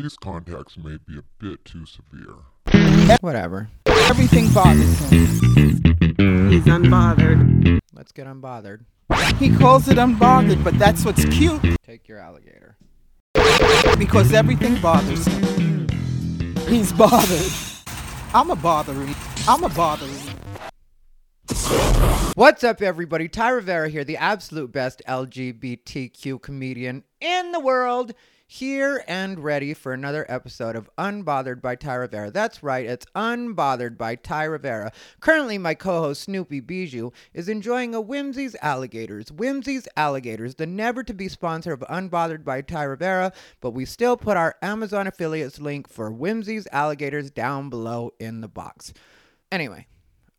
These contacts may be a bit too severe. Whatever. Everything bothers him. He's unbothered. Let's get unbothered. He calls it unbothered, but that's what's cute Take your alligator. because everything bothers him. He's bothered. I'm a bothering. I'm a bothering. What's up, everybody? Ty Rivera here, the absolute best LGBTQ comedian in the world, here and ready for another episode of Unbothered by Ty Rivera. That's right, it's Unbothered by Ty Rivera. Currently, my co host Snoopy Bijou is enjoying a Whimzees Alligators. Whimzees Alligators, the never to be sponsor of Unbothered by Ty Rivera, but we still put our Amazon affiliates link for Whimzees Alligators down below in the box. Anyway,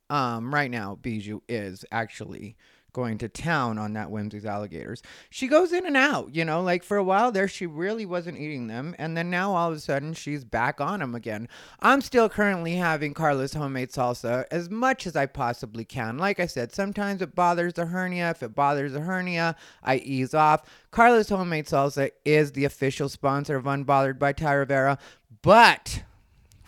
um, right now, Bijou is actually going to town on that Whimzees alligators. She goes in and out, you know, like for a while there, she really wasn't eating them. And then now all of a sudden, she's back on them again. I'm still currently having Carla's homemade salsa as much as I possibly can. Like I said, sometimes it bothers the hernia. If it bothers the hernia, I ease off. Carla's homemade salsa is the official sponsor of Unbothered by Ty Rivera. But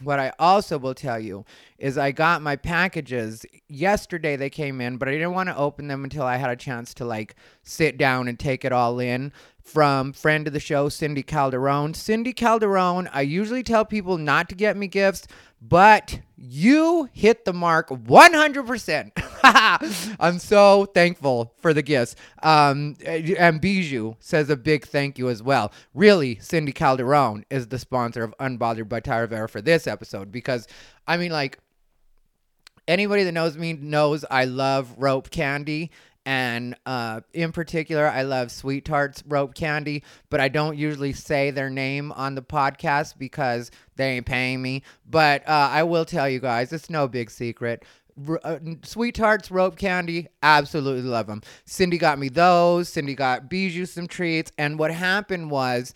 what I also will tell you is I got my packages yesterday they came in, but I didn't want to open them until I had a chance to like sit down and take it all in from friend of the show Cindy Calderon. Cindy Calderon, I usually tell people not to get me gifts, but you hit the mark 100%. I'm so thankful for the gifts. Um, and Bijou says a big thank you as well. Really, Cindy Calderon is the sponsor of Unbothered by Ty Rivera for this episode because, I mean, like, anybody that knows me knows I love rope candy. And uh, in particular, I love SweeTarts rope candy, but I don't usually say their name on the podcast because they ain't paying me. But uh, I will tell you guys, it's no big secret. Uh, SweeTarts rope candy, absolutely love them. Cindy got me those. Cindy got Bijou some treats. And what happened was,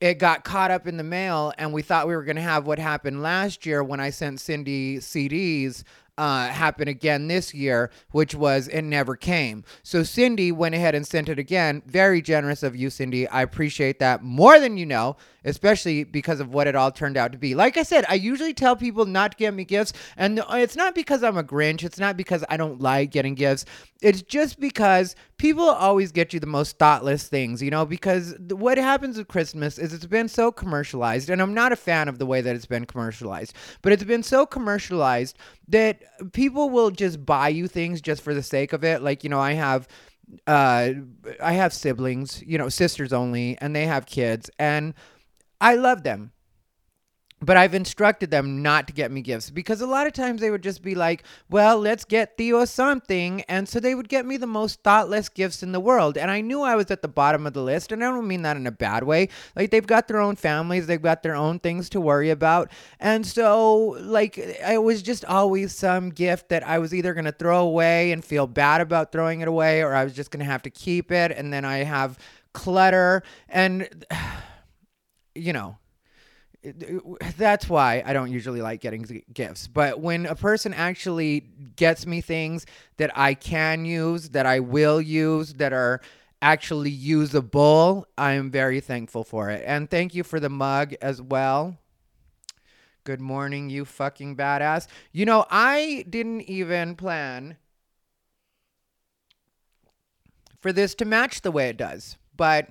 it got caught up in the mail and we thought we were going to have what happened last year when I sent Cindy CDs uh, happen again this year, which was it never came. So Cindy went ahead and sent it again. Very generous of you, Cindy. I appreciate that more than you know, especially because of what it all turned out to be. Like I said, I usually tell people not to get me gifts, and it's not because I'm a Grinch. It's not because I don't like getting gifts. It's just because people always get you the most thoughtless things, you know, because what happens with Christmas is it's been so commercialized, and I'm not a fan of the way that it's been commercialized, but it's been so commercialized that people will just buy you things just for the sake of it. Like, you know, I have uh I have siblings, you know, sisters only, and they have kids, and I love them. But I've instructed them not to get me gifts because a lot of times they would just be like, well, let's get Theo something. And so they would get me the most thoughtless gifts in the world. And I knew I was at the bottom of the list. And I don't mean that in a bad way. Like they've got their own families, they've got their own things to worry about. And so, like, it was just always some gift that I was either going to throw away and feel bad about throwing it away, or I was just going to have to keep it. And then I have clutter. And, you know, that's why I don't usually like getting gifts. But when a person actually gets me things that I can use, that I will use, that are actually usable, I am very thankful for it. And thank you for the mug as well. Good morning, you fucking badass. You know, I didn't even plan for this to match the way it does, but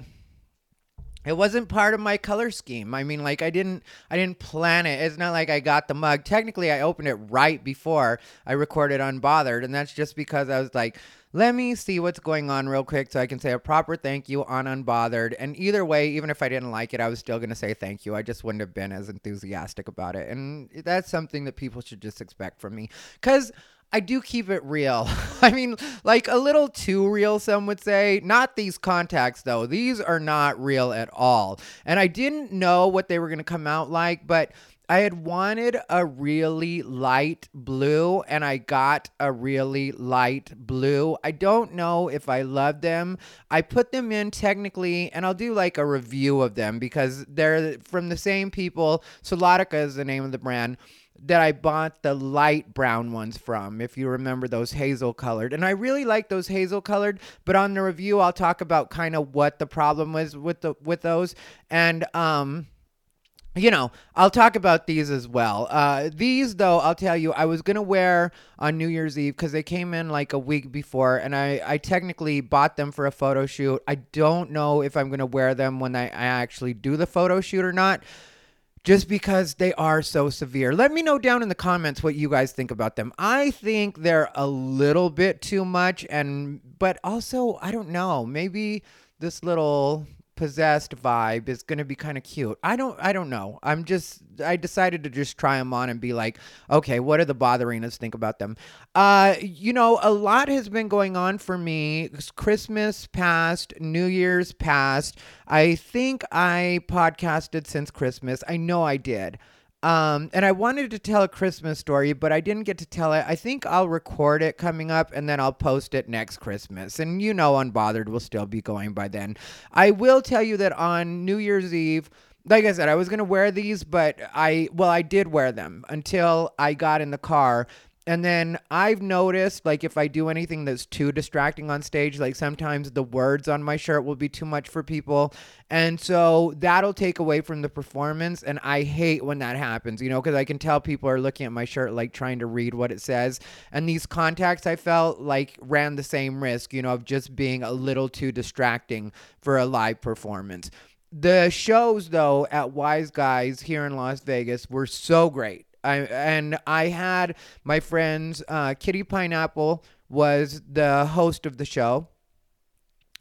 it wasn't part of my color scheme. I mean, like I didn't I didn't plan it. It's not like I got the mug. Technically, I opened it right before I recorded Unbothered, and that's just because I was like, let me see what's going on real quick so I can say a proper thank you on Unbothered. And either way, even if I didn't like it, I was still going to say thank you. I just wouldn't have been as enthusiastic about it. And that's something that people should just expect from me cuz I do keep it real. I mean, like a little too real, some would say. Not these contacts, though. These are not real at all. And I didn't know what they were going to come out like, but I had wanted a really light blue, and I got a really light blue. I don't know if I love them. I put them in technically, and I'll do like a review of them because they're from the same people. Solotica is the name of the brand that I bought the light brown ones from, if you remember those hazel colored. And I really like those hazel colored, but on the review I'll talk about kind of what the problem was with the with those. And um you know, I'll talk about these as well. Uh, these, though, I'll tell you, I was gonna wear on New Year's Eve because they came in like a week before, and I, I technically bought them for a photo shoot. I don't know if I'm gonna wear them when I, I actually do the photo shoot or not. Just because they are so severe. Let me know down in the comments what you guys think about them. I think they're a little bit too much, and but also I don't know. Maybe this little possessed vibe is going to be kind of cute. I don't I don't know. I'm just I decided to just try them on and be like, "Okay, what do the botherinas think about them?" Uh, you know, a lot has been going on for me. Christmas passed, New Year's passed. I think I podcasted since Christmas. I know I did. Um, and I wanted to tell a Christmas story, but I didn't get to tell it. I think I'll record it coming up and then I'll post it next Christmas. And you know, Unbothered will still be going by then. I will tell you that on New Year's Eve, like I said, I was going to wear these, but I, well, I did wear them until I got in the car. And then I've noticed, like, if I do anything that's too distracting on stage, like sometimes the words on my shirt will be too much for people. And so that'll take away from the performance. And I hate when that happens, you know, because I can tell people are looking at my shirt, like trying to read what it says. And these contacts, I felt like ran the same risk, you know, of just being a little too distracting for a live performance. The shows, though, at Wise Guys here in Las Vegas were so great. I and I had my friends uh, Kitty Pineapple was the host of the show,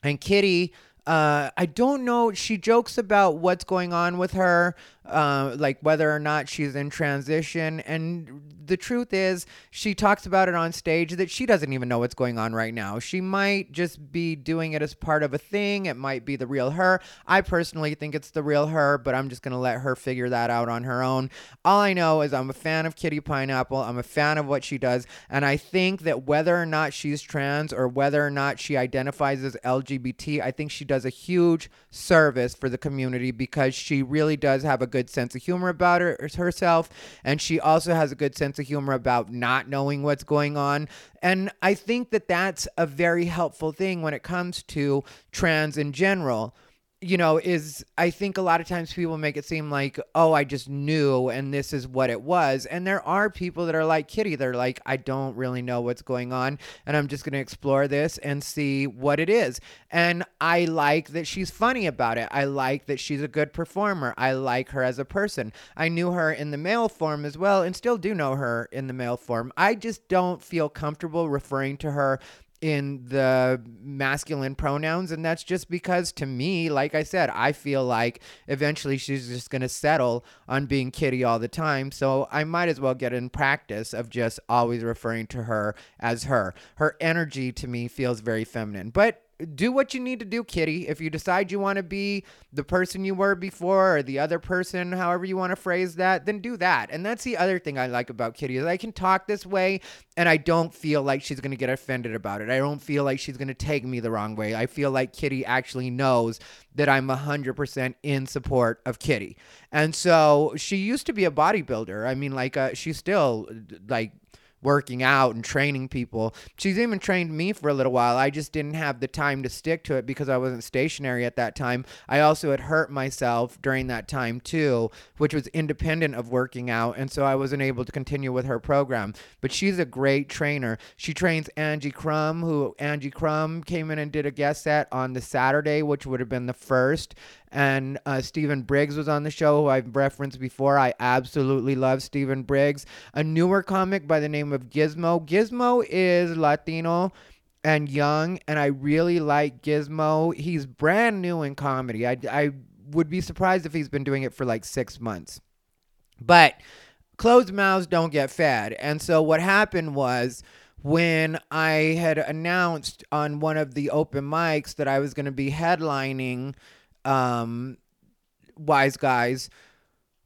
and Kitty. Uh, I don't know. She jokes about what's going on with her, uh, like whether or not she's in transition. And the truth is, she talks about it on stage that she doesn't even know what's going on right now. She might just be doing it as part of a thing. It might be the real her. I personally think it's the real her, but I'm just going to let her figure that out on her own. All I know is I'm a fan of Kitty Pineapple. I'm a fan of what she does. And I think that whether or not she's trans or whether or not she identifies as LGBT, I think she does a huge service for the community because she really does have a good sense of humor about her, er, herself. And she also has a good sense of humor about not knowing what's going on. And I think that that's a very helpful thing when it comes to trans in general you know, is I think a lot of times people make it seem like, oh, I just knew and this is what it was. And there are people that are like Kitty, they're like, I don't really know what's going on and I'm just going to explore this and see what it is. And I like that she's funny about it. I like that she's a good performer. I like her as a person. I knew her in the male form as well and still do know her in the male form. I just don't feel comfortable referring to her in the masculine pronouns and that's just because to me like i said i feel like eventually she's just going to settle on being kitty all the time so i might as well get in practice of just always referring to her as her. Her energy to me feels very feminine. But do what you need to do, Kitty. If you decide you want to be the person you were before or the other person, however you want to phrase that, then do that. And that's the other thing I like about Kitty is I can talk this way and I don't feel like she's going to get offended about it. I don't feel like she's going to take me the wrong way. I feel like Kitty actually knows that I'm 100% in support of Kitty. And so she used to be a bodybuilder. I mean like uh, she's still like working out and training people. She's even trained me for a little while. I just didn't have the time to stick to it because I wasn't stationary at that time. I also had hurt myself during that time too, which was independent of working out. And so I wasn't able to continue with her program. But she's a great trainer. She trains Angie Crum, who Angie Crum came in and did a guest set on the Saturday, which would have been the first and uh, Stephen Briggs was on the show, who I've referenced before. I absolutely love Stephen Briggs. A newer comic by the name of Gizmo. Gizmo is Latino and young, and I really like Gizmo. He's brand new in comedy. I, I would be surprised if he's been doing it for like six months. But closed mouths don't get fed. And so what happened was when I had announced on one of the open mics that I was going to be headlining um, Wise Guys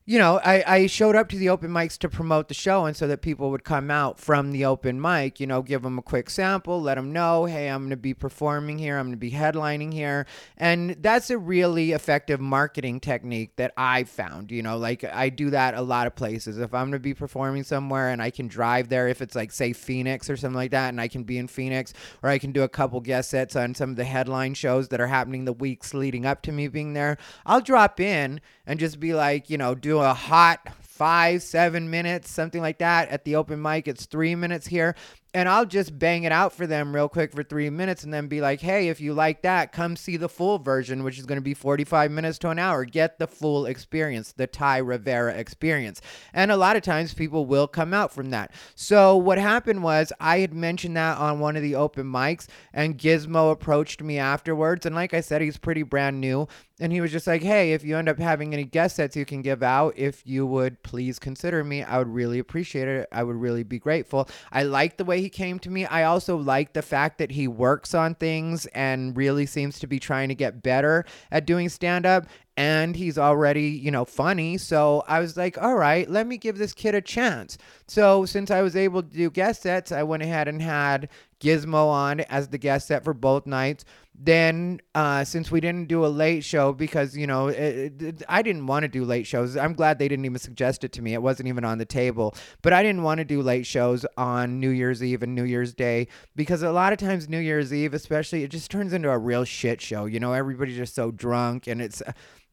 you know, I, I showed up to the open mics to promote the show and so that people would come out from the open mic, you know, give them a quick sample, let them know, hey, I'm going to be performing here, I'm going to be headlining here. And that's a really effective marketing technique that I found, you know, like I do that a lot of places. If I'm going to be performing somewhere and I can drive there, if it's like, say, Phoenix or something like that, and I can be in Phoenix, or I can do a couple guest sets on some of the headline shows that are happening the weeks leading up to me being there, I'll drop in and just be like, you know, do do a hot five, seven minutes, something like that. At the open mic, it's three minutes here. And I'll just bang it out for them real quick for three minutes and then be like, hey, if you like that, come see the full version, which is going to be 45 minutes to an hour. Get the full experience, the Ty Rivera experience. And a lot of times people will come out from that. So what happened was I had mentioned that on one of the open mics, and Gizmo approached me afterwards. And like I said, he's pretty brand new. And he was just like, hey, if you end up having any guest sets you can give out, if you would please consider me, I would really appreciate it. I would really be grateful. I like the way he came to me. I also like the fact that he works on things and really seems to be trying to get better at doing stand up. And he's already, you know, funny. So I was like, all right, let me give this kid a chance. So since I was able to do guest sets, I went ahead and had Gizmo on as the guest set for both nights. Then, uh, since we didn't do a late show because you know it, it, I didn't want to do late shows, I'm glad they didn't even suggest it to me. It wasn't even on the table. But I didn't want to do late shows on New Year's Eve and New Year's Day because a lot of times New Year's Eve, especially, it just turns into a real shit show. You know, everybody's just so drunk and it's,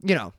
you know,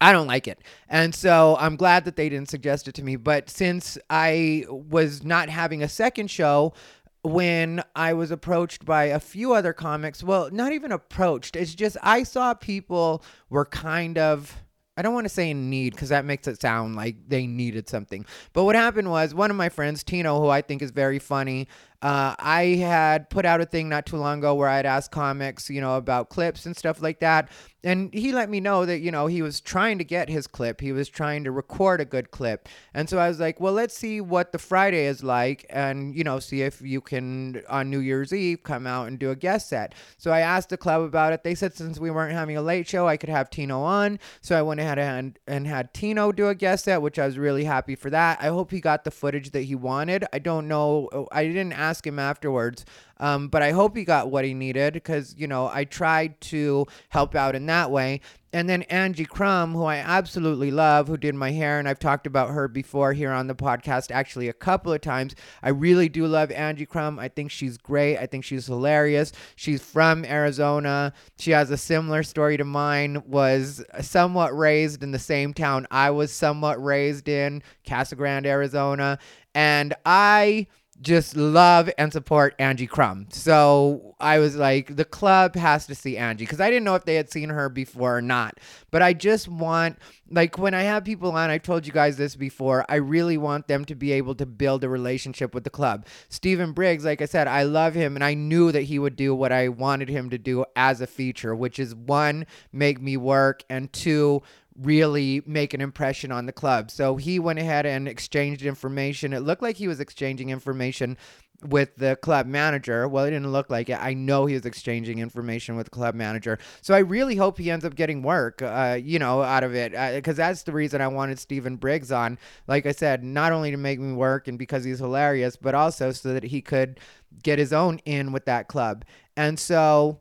I don't like it. And so I'm glad that they didn't suggest it to me. But since I was not having a second show, when I was approached by a few other comics, well, not even approached, it's just I saw people were kind of. I don't want to say in need because that makes it sound like they needed something. But what happened was one of my friends, Tino, who I think is very funny, uh, I had put out a thing not too long ago where I'd asked comics, you know, about clips and stuff like that. And he let me know that, you know, he was trying to get his clip. He was trying to record a good clip. And so I was like, well, let's see what the Friday is like and, you know, see if you can, on New Year's Eve, come out and do a guest set. So I asked the club about it. They said since we weren't having a late show, I could have Tino on. So I went ahead and, and had Tino do a guest set, which I was really happy for that. I hope he got the footage that he wanted. I don't know. I didn't ask him afterwards. Um, but I hope he got what he needed because, you know, I tried to help out in that way. And then Angie Crum, who I absolutely love, who did my hair, and I've talked about her before here on the podcast actually a couple of times. I really do love Angie Crum. I think she's great. I think she's hilarious. She's from Arizona. She has a similar story to mine, was somewhat raised in the same town I was somewhat raised in, Casa Grande, Arizona. And I just love and support Angie Crum. So I was like, the club has to see Angie because I didn't know if they had seen her before or not. But I just want, like, when I have people on, I've told you guys this before, I really want them to be able to build a relationship with the club. Stephen Briggs, like I said, I love him and I knew that he would do what I wanted him to do as a feature, which is one, make me work, and two, really make an impression on the club. So he went ahead and exchanged information. It looked like he was exchanging information with the club manager. Well, it didn't look like it. I know he was exchanging information with the club manager. So I really hope he ends up getting work, uh, you know, out of it. Because uh, that's the reason I wanted Stephen Briggs on. Like I said, not only to make me work and because he's hilarious, but also so that he could get his own in with that club. And so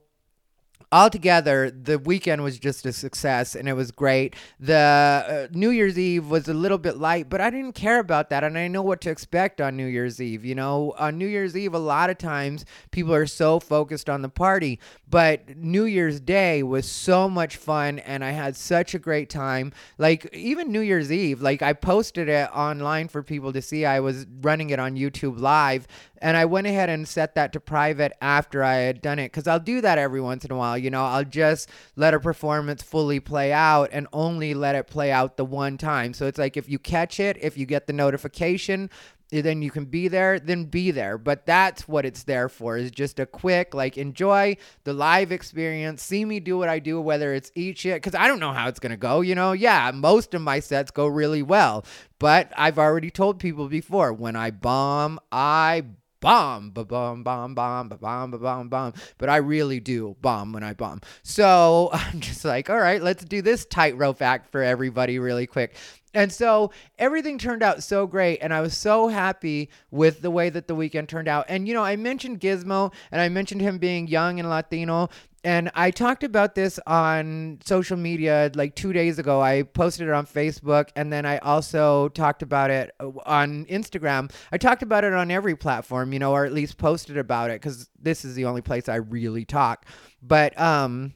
altogether, the weekend was just a success and it was great. The uh, New Year's Eve was a little bit light, but I didn't care about that. And I know what to expect on New Year's Eve. You know, on New Year's Eve, a lot of times people are so focused on the party, but New Year's Day was so much fun and I had such a great time. Like, even New Year's Eve, like, I posted it online for people to see. I was running it on YouTube Live and I went ahead and set that to private after I had done it because I'll do that every once in a while. You know, I'll just let a performance fully play out and only let it play out the one time. So it's like if you catch it, if you get the notification, eh, then you can be there, then be there. But that's what it's there for is just a quick, like, enjoy the live experience, see me do what I do, whether it's eat shit, because I don't know how it's going to go. You know, yeah, most of my sets go really well. But I've already told people before when I bomb, I bomb, ba bomb, bomb, bomb, ba bomb, ba bomb, bomb. But I really do bomb when I bomb. So I'm just like, all right, let's do this tightrope act for everybody really quick. And so everything turned out so great, and I was so happy with the way that the weekend turned out. And you know, I mentioned Gizmo, and I mentioned him being young and Latino, and I talked about this on social media like two days ago. I posted it on Facebook, and then I also talked about it uh, on Instagram. I talked about it on every platform, you know, or at least posted about it because this is the only place I really talk. But um,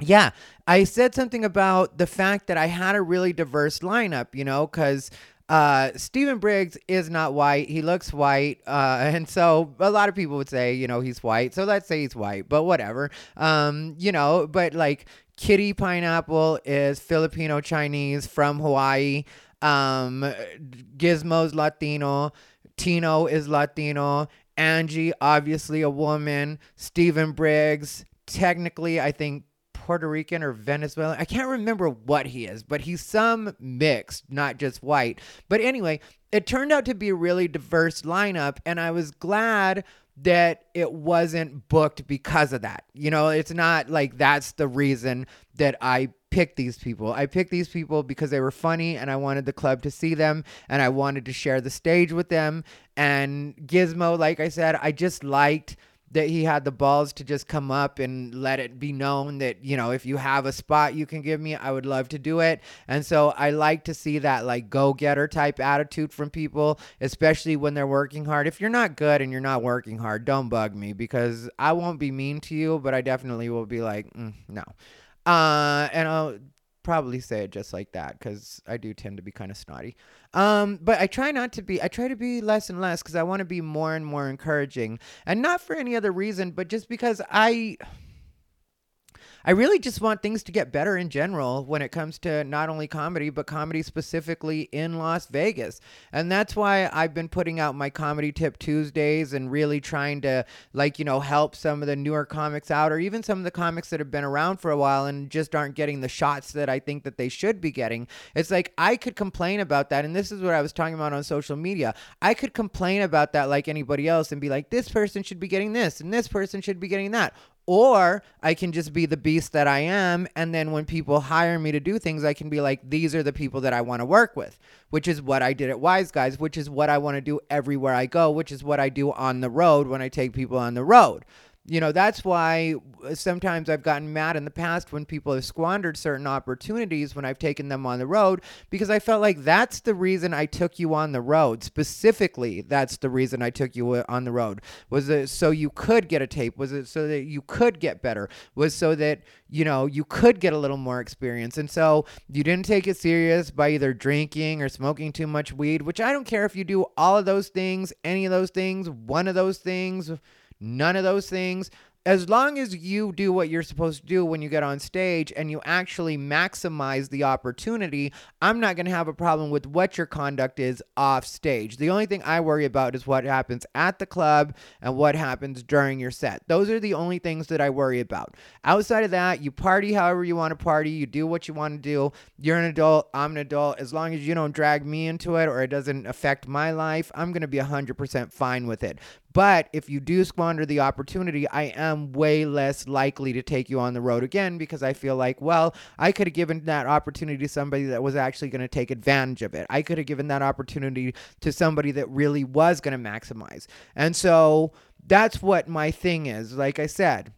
yeah, I said something about the fact that I had a really diverse lineup, you know, because uh, Stephen Briggs is not white. He looks white. Uh, and so a lot of people would say, you know, he's white. So let's say he's white, but whatever. Um, you know, but like Kitty Pineapple is Filipino Chinese from Hawaii. Um, Gizmo's Latino. Tino is Latino. Angie, obviously a woman. Stephen Briggs, technically, I think Puerto Rican or Venezuelan. I can't remember what he is, but he's some mixed, not just white. But anyway, it turned out to be a really diverse lineup, and I was glad that it wasn't booked because of that. You know, it's not like that's the reason that I picked these people. I picked these people because they were funny and I wanted the club to see them and I wanted to share the stage with them. And Gizmo, like I said, I just liked that he had the balls to just come up and let it be known that you know if you have a spot you can give me i would love to do it. And so i like to see that like go-getter type attitude from people especially when they're working hard. If you're not good and you're not working hard don't bug me because i won't be mean to you but i definitely will be like mm, no. Uh, and i'll probably say it just like that because I do tend to be kind of snotty. Um, but I try not to be. I try to be less and less because I want to be more and more encouraging, and not for any other reason, but just because I. I really just want things to get better in general when it comes to not only comedy, but comedy specifically in Las Vegas. And that's why I've been putting out my Comedy Tip Tuesdays and really trying to, like, you know, help some of the newer comics out or even some of the comics that have been around for a while and just aren't getting the shots that I think that they should be getting. It's like I could complain about that. And this is what I was talking about on social media. I could complain about that like anybody else and be like, this person should be getting this and this person should be getting that or I can just be the beast that I am. And then when people hire me to do things, I can be like, these are the people that I want to work with, which is what I did at Wise Guys, which is what I want to do everywhere I go, which is what I do on the road when I take people on the road. You know, that's why uh, sometimes I've gotten mad in the past when people have squandered certain opportunities when I've taken them on the road because I felt like that's the reason I took you on the road. Specifically, that's the reason I took you uh, on the road. Was it so you could get a tape? Was it so that you could get better? Was so that, you know, you could get a little more experience. And so you didn't take it serious by either drinking or smoking too much weed, which I don't care if you do all of those things, any of those things, one of those things none of those things as long as you do what you're supposed to do when you get on stage and you actually maximize the opportunity, I'm not going to have a problem with what your conduct is off stage. The only thing I worry about is what happens at the club and what happens during your set. Those are the only things that I worry about. Outside of that, you party however you want to party, you do what you want to do. You're an adult, I'm an adult. As long as you don't drag me into it or it doesn't affect my life, I'm going to be 100% fine with it. But if you do squander the opportunity, I am way less likely to take you on the road again because I feel like, well, I could have given that opportunity to somebody that was actually going to take advantage of it. I could have given that opportunity to somebody that really was going to maximize. And so that's what my thing is. Like I said,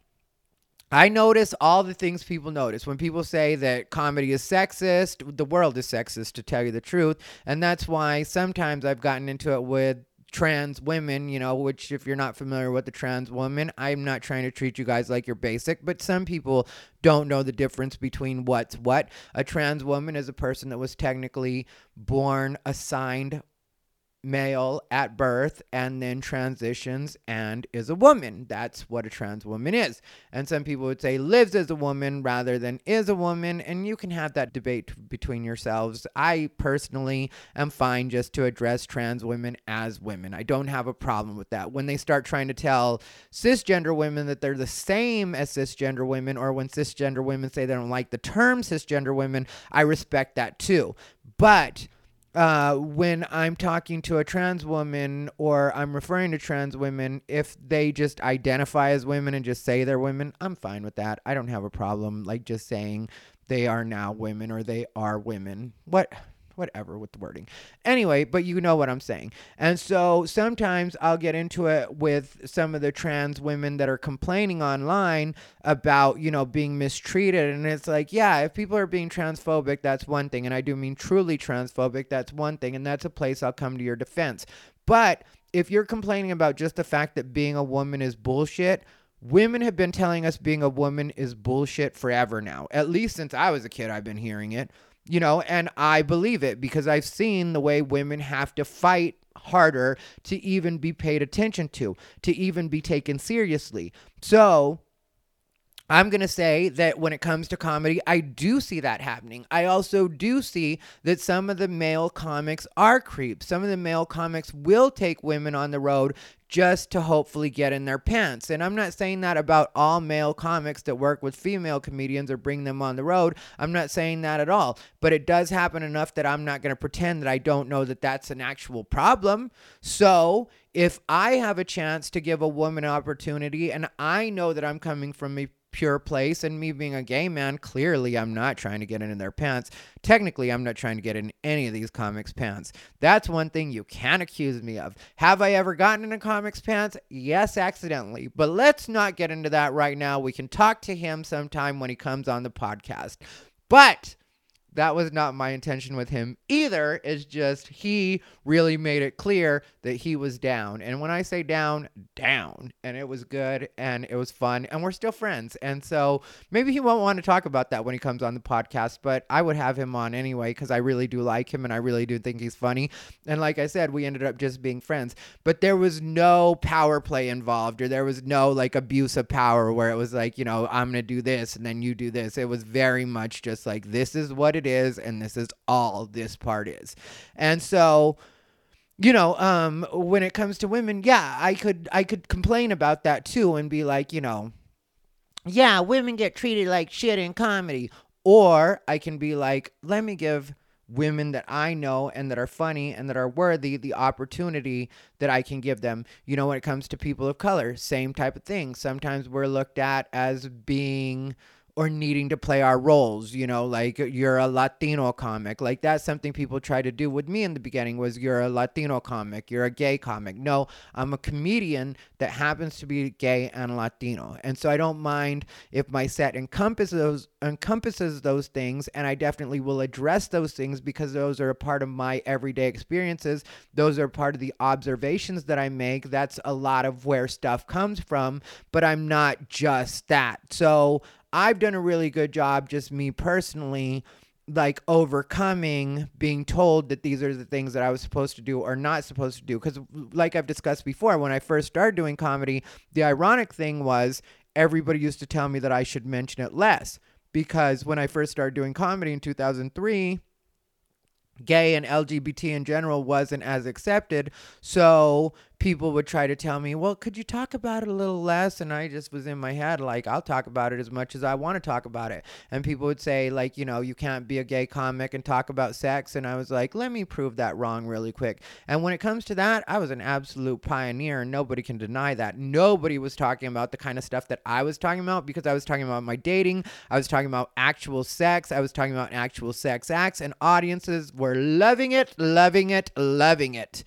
I notice all the things people notice. When people say that comedy is sexist, the world is sexist, to tell you the truth. And that's why sometimes I've gotten into it with trans women, you know, which if you're not familiar with the trans woman, I'm not trying to treat you guys like you're basic, but some people don't know the difference between what's what. A trans woman is a person that was technically born assigned male at birth and then transitions and is a woman. That's what a trans woman is. And some people would say lives as a woman rather than is a woman. And you can have that debate between yourselves. I personally am fine just to address trans women as women. I don't have a problem with that. When they start trying to tell cisgender women that they're the same as cisgender women, or when cisgender women say they don't like the term cisgender women, I respect that too. But uh, when I'm talking to a trans woman or I'm referring to trans women, if they just identify as women and just say they're women, I'm fine with that. I don't have a problem like just saying they are now women or they are women. What? Whatever with the wording. Anyway, but you know what I'm saying. And so sometimes I'll get into it with some of the trans women that are complaining online about, you know, being mistreated. And it's like, yeah, if people are being transphobic, that's one thing. And I do mean truly transphobic, that's one thing. And that's a place I'll come to your defense. But if you're complaining about just the fact that being a woman is bullshit, women have been telling us being a woman is bullshit forever now. At least since I was a kid, I've been hearing it. You know, and I believe it because I've seen the way women have to fight harder to even be paid attention to, to even be taken seriously. So, I'm going to say that when it comes to comedy, I do see that happening. I also do see that some of the male comics are creeps. Some of the male comics will take women on the road just to hopefully get in their pants. And I'm not saying that about all male comics that work with female comedians or bring them on the road. I'm not saying that at all. But it does happen enough that I'm not going to pretend that I don't know that that's an actual problem. So if I have a chance to give a woman an opportunity and I know that I'm coming from a pure place and me being a gay man clearly i'm not trying to get in their pants. Technically i'm not trying to get in any of these comics pants. That's one thing you can accuse me of. Have i ever gotten in a comics pants? Yes accidentally. But let's not get into that right now. We can talk to him sometime when he comes on the podcast. But that was not my intention with him either. It's just he really made it clear that he was down. And when I say down, down. And it was good and it was fun and we're still friends. And so maybe he won't want to talk about that when he comes on the podcast, but I would have him on anyway because I really do like him and I really do think he's funny. And like I said, we ended up just being friends. But there was no power play involved or there was no like abuse of power where it was like, you know, I'm going to do this and then you do this. It was very much just like, this is what it is and this is all this part is. And so you know um when it comes to women yeah i could i could complain about that too and be like you know yeah women get treated like shit in comedy. Or i can be like let me give women that i know and that are funny and that are worthy the opportunity that i can give them. You know when it comes to people of color same type of thing. Sometimes we're looked at as being or needing to play our roles you know like uh, you're a latino comic. Like that's something people try to do with me in the beginning was you're a latino comic. You're a gay comic. No i'm a comedian that happens to be gay and latino. And so i don't mind if my set encompasses those encompasses those things and i definitely will address those things because those are a part of my everyday experiences. Those are part of the observations that i make. That's a lot of where stuff comes from but i'm not just that. So I've done a really good job, just me personally, like overcoming being told that these are the things that I was supposed to do or not supposed to do. Because, like I've discussed before, when I first started doing comedy, the ironic thing was everybody used to tell me that I should mention it less. Because when I first started doing comedy in 2003, gay and LGBT in general wasn't as accepted. So people would try to tell me, well, could you talk about it a little less? And I just was in my head, like, I'll talk about it as much as I want to talk about it. And people would say, like, you know, you can't be a gay comic and talk about sex. And I was like, let me prove that wrong really quick. And when it comes to that, I was an absolute pioneer. And nobody can deny that. Nobody was talking about the kind of stuff that I was talking about because I was talking about my dating. I was talking about actual sex. I was talking about actual sex acts. And audiences were loving it, loving it, loving it.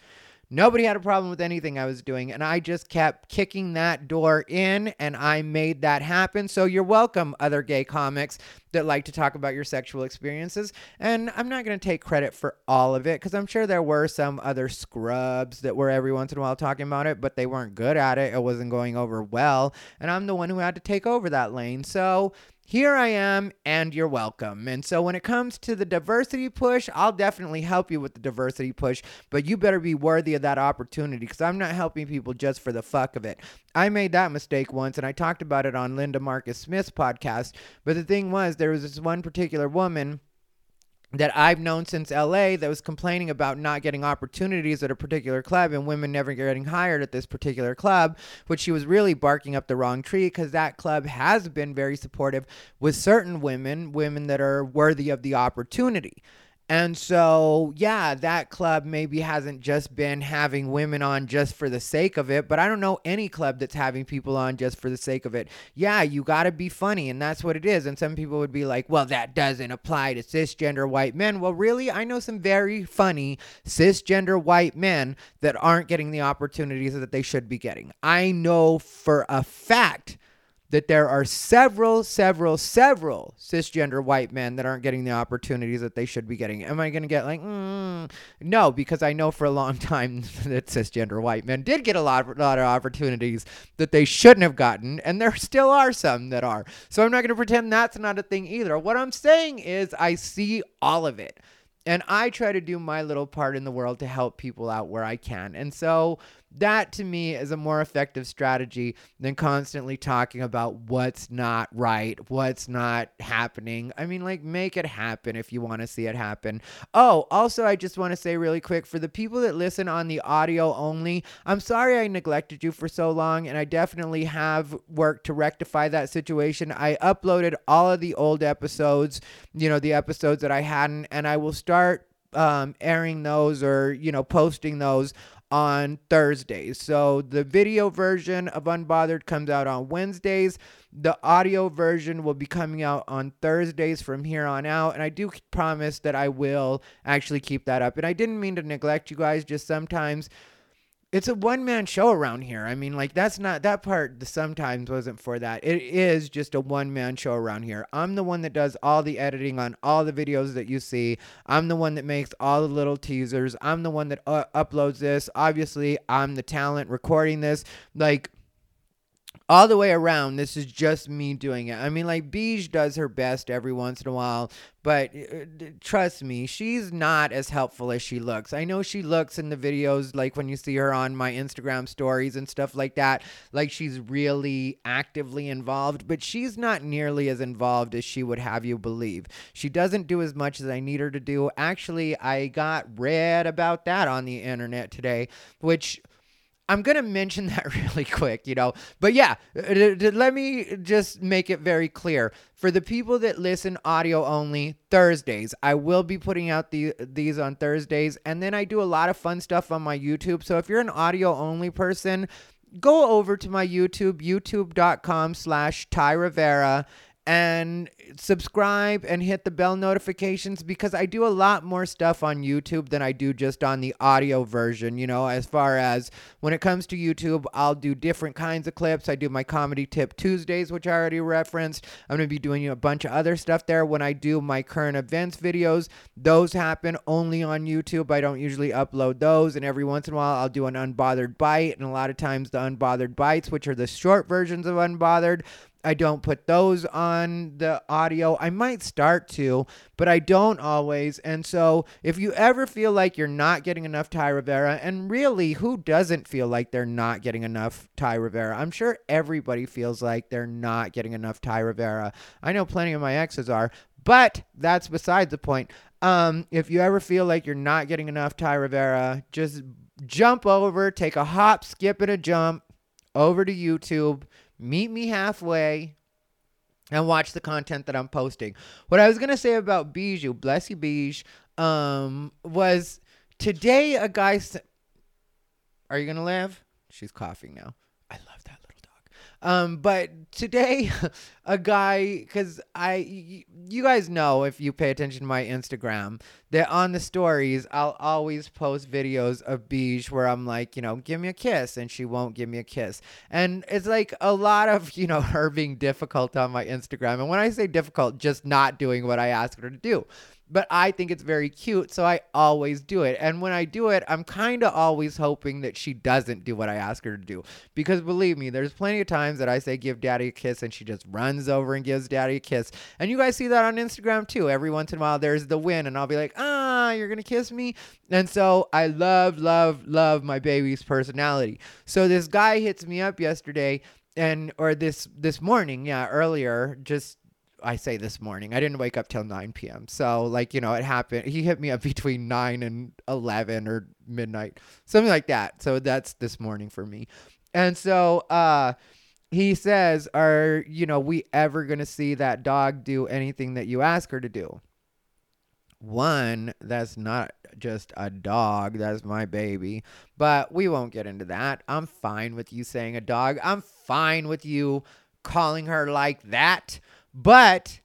Nobody had a problem with anything I was doing, and I just kept kicking that door in, and I made that happen. So you're welcome, other gay comics that like to talk about your sexual experiences. And I'm not going to take credit for all of it because I'm sure there were some other scrubs that were every once in a while talking about it, but they weren't good at it. It wasn't going over well, and I'm the one who had to take over that lane. So here I am, and you're welcome. And so, when it comes to the diversity push, I'll definitely help you with the diversity push, but you better be worthy of that opportunity because I'm not helping people just for the fuck of it. I made that mistake once, and I talked about it on Linda Marcus Smith's podcast. But the thing was, there was this one particular woman that I've known since LA that was complaining about not getting opportunities at a particular club and women never getting hired at this particular club, which she was really barking up the wrong tree because that club has been very supportive with certain women, women that are worthy of the opportunity. And so, yeah, that club maybe hasn't just been having women on just for the sake of it, but I don't know any club that's having people on just for the sake of it. Yeah, you got to be funny, and that's what it is. And some people would be like, well, that doesn't apply to cisgender white men. Well, really, I know some very funny cisgender white men that aren't getting the opportunities that they should be getting. I know for a fact that there are several, several, several cisgender white men that aren't getting the opportunities that they should be getting. Am I going to get like, mm, no, because I know for a long time that cisgender white men did get a lot, of, lot of opportunities that they shouldn't have gotten, and there still are some that are. So I'm not going to pretend that's not a thing either. What I'm saying is, I see all of it. And I try to do my little part in the world to help people out where I can. And so that to me is a more effective strategy than constantly talking about what's not right, what's not happening. I mean, like, make it happen if you want to see it happen. Oh, also, I just want to say really quick for the people that listen on the audio only, I'm sorry I neglected you for so long, and I definitely have worked to rectify that situation. I uploaded all of the old episodes, you know, the episodes that I hadn't, and I will start um, airing those or you know posting those on Thursdays. So the video version of Unbothered comes out on Wednesdays. The audio version will be coming out on Thursdays from here on out. And I do promise that I will actually keep that up. And I didn't mean to neglect you guys, just sometimes it's a one man show around here. I mean, like that's not that part. The sometimes wasn't for that. It is just a one man show around here. I'm the one that does all the editing on all the videos that you see. I'm the one that makes all the little teasers. I'm the one that uh, uploads this. Obviously, I'm the talent recording this. Like all the way around, this is just me doing it. I mean, like, Beige does her best every once in a while, but uh, trust me, she's not as helpful as she looks. I know she looks in the videos, like when you see her on my Instagram stories and stuff like that, like she's really actively involved, but she's not nearly as involved as she would have you believe. She doesn't do as much as I need her to do. Actually, I got read about that on the internet today, which I'm going to mention that really quick, you know. But yeah, uh, let me just make it very clear. For the people that listen audio only, Thursdays, I will be putting out the, these on Thursdays. And then I do a lot of fun stuff on my YouTube. So if you're an audio only person, go over to my YouTube, youtube.com slash Ty Rivera, and subscribe and hit the bell notifications because I do a lot more stuff on YouTube than I do just on the audio version. You know, as far as when it comes to YouTube, I'll do different kinds of clips. I do my comedy tip Tuesdays, which I already referenced. I'm going to be doing a bunch of other stuff there. When I do my current events videos, those happen only on YouTube. I don't usually upload those. And every once in a while, I'll do an unbothered bite. And a lot of times, the unbothered bites, which are the short versions of unbothered, I don't put those on the audio. I might start to, but I don't always. And so if you ever feel like you're not getting enough Ty Rivera, and really, who doesn't feel like they're not getting enough Ty Rivera? I'm sure everybody feels like they're not getting enough Ty Rivera. I know plenty of my exes are, but that's beside the point. Um, if you ever feel like you're not getting enough Ty Rivera, just jump over, take a hop, skip, and a jump over to YouTube meet me halfway and watch the content that I'm posting. What I was gonna say about Bijou, bless you, Bijou, um, was today a guy. Are you gonna live? She's coughing now. I love that little dog. Um, but today, a guy, because I, you guys know if you pay attention to my Instagram, that on the stories, I'll always post videos of Beige where I'm like, you know, give me a kiss, and she won't give me a kiss. And it's like a lot of, you know, her being difficult on my Instagram. And when I say difficult, just not doing what I ask her to do but I think it's very cute, so I always do it. And when I do it, I'm kind of always hoping that she doesn't do what I ask her to do. Because believe me, there's plenty of times that I say give daddy a kiss and she just runs over and gives daddy a kiss. And you guys see that on Instagram too. Every once in a while there's the win and I'll be like, "Ah, you're going to kiss me?" And so I love love love my baby's personality. So this guy hits me up yesterday and or this this morning, yeah, earlier, just I say this morning. I didn't wake up till 9 p.m. So, like, you know, it happened. He hit me up between 9 and 11 or midnight, something like that. So, that's this morning for me. And so, uh, he says, Are, you know, we ever going to see that dog do anything that you ask her to do? One, that's not just a dog, that's my baby. But we won't get into that. I'm fine with you saying a dog. I'm fine with you calling her like that. But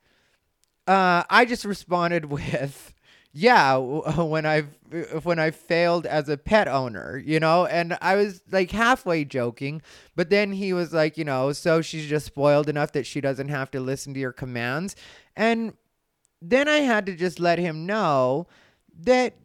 uh, I just responded with, yeah, when I've when I failed as a pet owner, you know, and I was like halfway joking, but then he was like, you know, so she's just spoiled enough that she doesn't have to listen to your commands, and then I had to just let him know that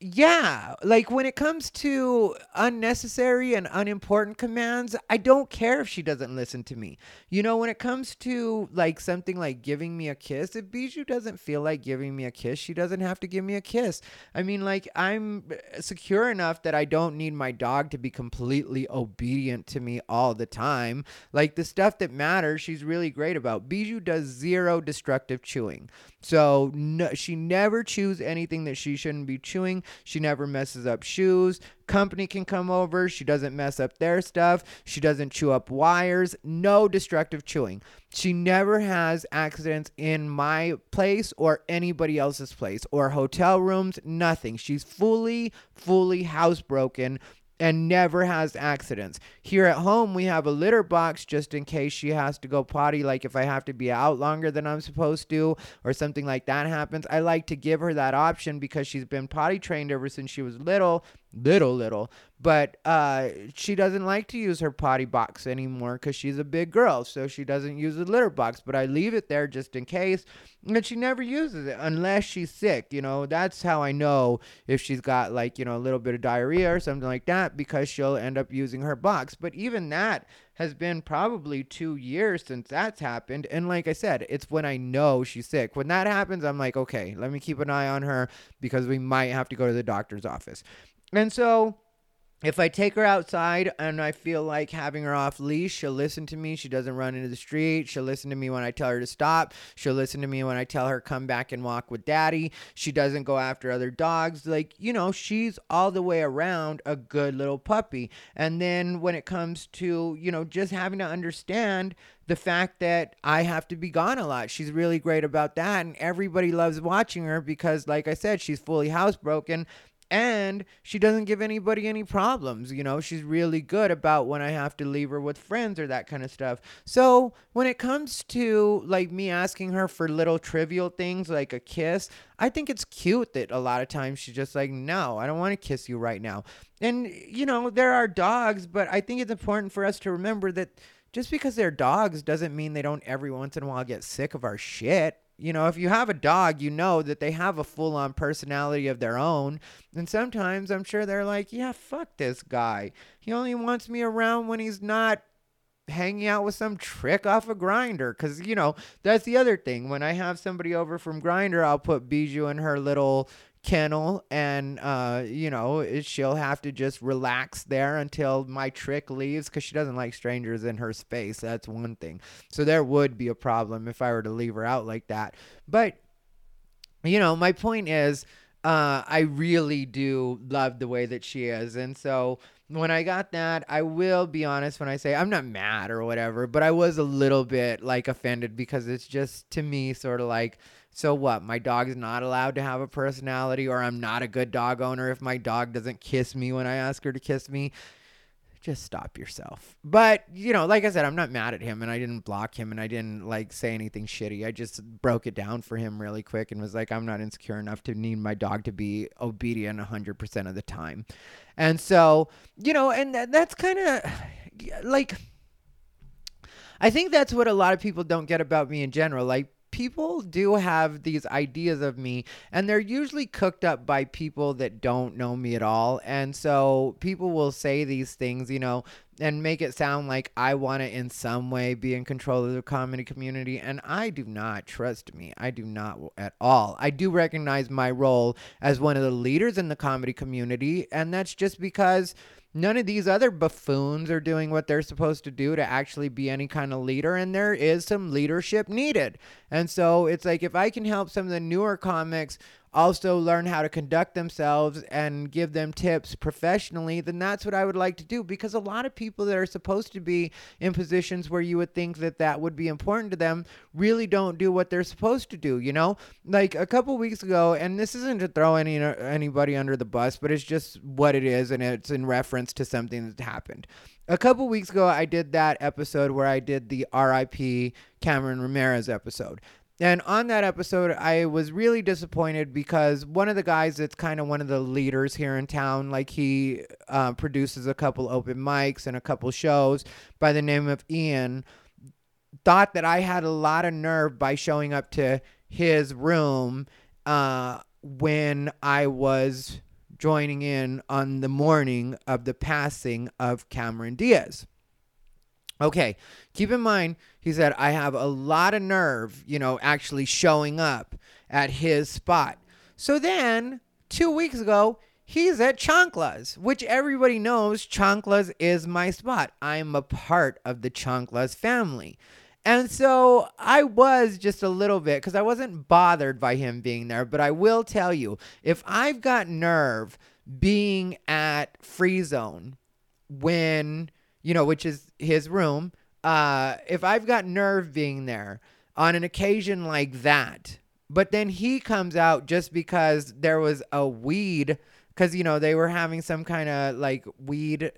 yeah, like when it comes to unnecessary and unimportant commands, I don't care if she doesn't listen to me. You know, when it comes to like something like giving me a kiss, if Bijou doesn't feel like giving me a kiss, she doesn't have to give me a kiss. I mean, like I'm uh, secure enough that I don't need my dog to be completely obedient to me all the time. Like the stuff that matters, she's really great about. Bijou does zero destructive chewing. So no, she never chews anything that she shouldn't be chewing. She never messes up shoes. Company can come over. She doesn't mess up their stuff. She doesn't chew up wires. No destructive chewing. She never has accidents in my place or anybody else's place or hotel rooms. Nothing. She's fully, fully housebroken and never has accidents. Here at home, we have a litter box just in case she has to go potty, like if I have to be out longer than I'm supposed to or something like that happens. I like to give her that option because she's been potty trained ever since she was little, little, little. But uh, she doesn't like to use her potty box anymore because she's a big girl, so she doesn't use the litter box. But I leave it there just in case, and she never uses it unless she's sick. You know, that's how I know if she's got like you know a little bit of diarrhea or something like that because she'll end up using her box. But even that has been probably two years since that's happened. And like I said, it's when I know she's sick. When that happens, I'm like, okay, let me keep an eye on her because we might have to go to the doctor's office. And so if I take her outside and I feel like having her off leash, she'll listen to me. She doesn't run into the street. She'll listen to me when I tell her to stop. She'll listen to me when I tell her come back and walk with daddy. She doesn't go after other dogs. Like, you know, she's all the way around a good little puppy. And then when it comes to, you know, just having to understand the fact that I have to be gone a lot. She's really great about that and everybody loves watching her because like I said, she's fully housebroken and she doesn't give anybody any problems you know? She's really good about when i have to leave her with friends or that kind of stuff. So when it comes to like me asking her for little trivial things like a kiss i think it's cute that a lot of times she's just like no i don't want to kiss you right now. And you know there are dogs but i think it's important for us to remember that just because they're dogs doesn't mean they don't every once in a while get sick of our shit you know, if you have a dog, you know that they have a full on personality of their own. And sometimes I'm sure they're like, yeah, fuck this guy. He only wants me around when he's not hanging out with some trick off a Grindr because you know that's the other thing when i have somebody over from Grindr i'll put bijou in her little kennel and uh you know she'll have to just relax there until my trick leaves because she doesn't like strangers in her space that's one thing so there would be a problem if i were to leave her out like that but you know my point is uh, I really do love the way that she is. And so when I got that, I will be honest when I say I'm not mad or whatever, but I was a little bit like offended because it's just to me sort of like, so what? My dog's not allowed to have a personality, or I'm not a good dog owner if my dog doesn't kiss me when I ask her to kiss me just stop yourself. But, you know, like I said, I'm not mad at him and I didn't block him and I didn't like say anything shitty. I just broke it down for him really quick and was like, I'm not insecure enough to need my dog to be obedient 100% of the time. And so, you know, and th- that's kind of like, I think that's what a lot of people don't get about me in general. Like, people do have these ideas of me and they're usually cooked up by people that don't know me at all. And so people will say these things you know and make it sound like I want to in some way be in control of the comedy community. And I do not trust me I do not at all. I do recognize my role as one of the leaders in the comedy community and that's just because none of these other buffoons are doing what they're supposed to do to actually be any kind of leader and there is some leadership needed. And so it's like if i can help some of the newer comics also learn how to conduct themselves and give them tips professionally, then that's what I would like to do. Because a lot of people that are supposed to be in positions where you would think that that would be important to them really don't do what they're supposed to do. You know, like a couple weeks ago, and this isn't to throw any anybody under the bus, but it's just what it is, and it's in reference to something that happened. A couple weeks ago, I did that episode where I did the RIP Cameron Ramirez episode. And on that episode, I was really disappointed because one of the guys that's kind of one of the leaders here in town, like he uh, produces a couple open mics and a couple shows by the name of Ian, thought that I had a lot of nerve by showing up to his room uh, when I was joining in on the morning of the passing of Cameron Diaz. Okay, keep in mind, he said, I have a lot of nerve, you know, actually showing up at his spot. So then, two weeks ago, he's at Chanclas, which everybody knows Chanclas is my spot. I'm a part of the Chanclas family. And so I was just a little bit, because I wasn't bothered by him being there, but I will tell you if I've got nerve being at Free Zone when you know, which is his room. Uh, if I've got nerve being there on an occasion like that, but then he comes out just because there was a weed, because, you know, they were having some kind of like weed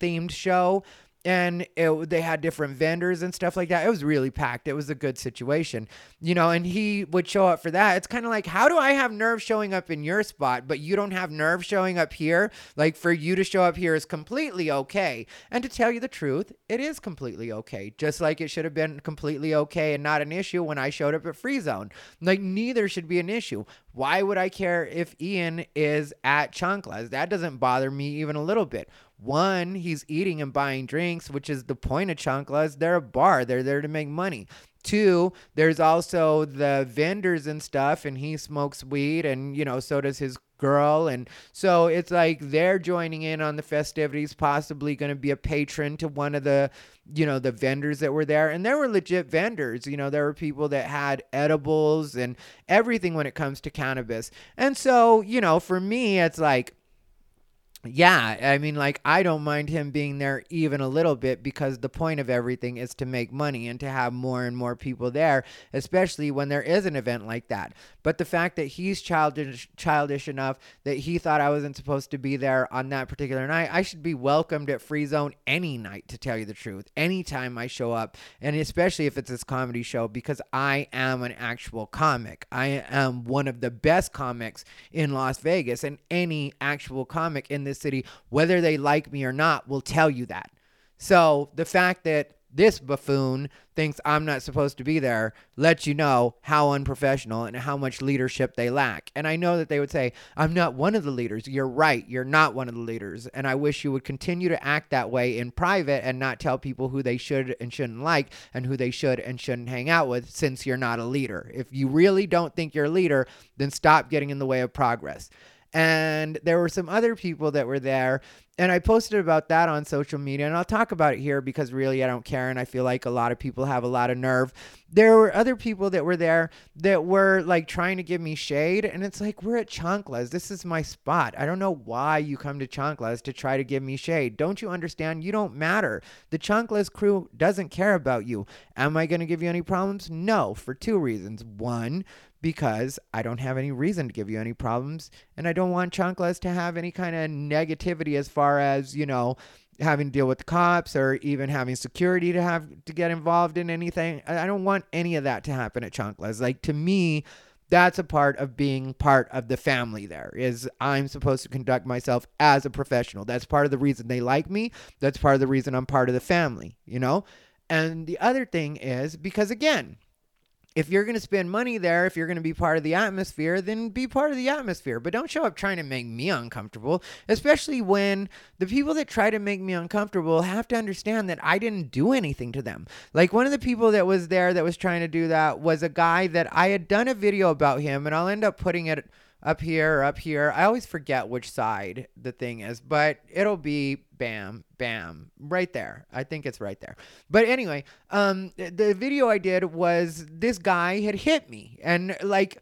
themed show and it, they had different vendors and stuff like that. It was really packed. It was a good situation, you know. And he would show up for that. It's kind of like, how do I have nerve showing up in your spot, but you don't have nerve showing up here? Like for you to show up here is completely okay. And to tell you the truth, it is completely okay. Just like it should have been completely okay and not an issue when I showed up at Free Zone. Like neither should be an issue. Why would I care if Ian is at Chanclas? That doesn't bother me even a little bit. One, he's eating and buying drinks, which is the point of Chanclas. They're a bar, they're there to make money. Two, there's also the vendors and stuff, and he smokes weed, and you know, so does his girl. And so it's like they're joining in on the festivities, possibly going to be a patron to one of the, you know, the vendors that were there. And there were legit vendors. You know, there were people that had edibles and everything when it comes to cannabis. And so, you know, for me, it's like, yeah, I mean, like, I don't mind him being there even a little bit because the point of everything is to make money and to have more and more people there, especially when there is an event like that. But the fact that he's childish, childish enough that he thought I wasn't supposed to be there on that particular night, I should be welcomed at Free Zone any night, to tell you the truth, anytime I show up, and especially if it's this comedy show, because I am an actual comic. I am one of the best comics in Las Vegas, and any actual comic in this city, whether they like me or not, will tell you that. So the fact that this buffoon thinks I'm not supposed to be there lets you know how unprofessional and how much leadership they lack. And I know that they would say, I'm not one of the leaders. You're right. You're not one of the leaders. And I wish you would continue to act that way in private and not tell people who they should and shouldn't like and who they should and shouldn't hang out with since you're not a leader. If you really don't think you're a leader, then stop getting in the way of progress and there were some other people that were there and I posted about that on social media and I'll talk about it here because really I don't care and I feel like a lot of people have a lot of nerve. There were other people that were there that were like trying to give me shade and it's like we're at Chanclas. This is my spot. I don't know why you come to Chanclas to try to give me shade. Don't you understand? You don't matter. The Chanclas crew doesn't care about you. Am I going to give you any problems? No, for two reasons. One, because I don't have any reason to give you any problems, and I don't want Chanclas to have any kind of negativity as far as you know having to deal with the cops or even having security to have to get involved in anything. I don't want any of that to happen at Chanclas. Like to me, that's a part of being part of the family there is i'm supposed to conduct myself as a professional that's part of the reason they like me that's part of the reason i'm part of the family you know and the other thing is because again if you're going to spend money there, if you're going to be part of the atmosphere, then be part of the atmosphere. But don't show up trying to make me uncomfortable, especially when the people that try to make me uncomfortable have to understand that I didn't do anything to them. Like one of the people that was there that was trying to do that was a guy that I had done a video about him, and I'll end up putting it up here or up here. I always forget which side the thing is, but it'll be bam, bam, right there. I think it's right there. But anyway, um, the video I did was this guy had hit me, and like.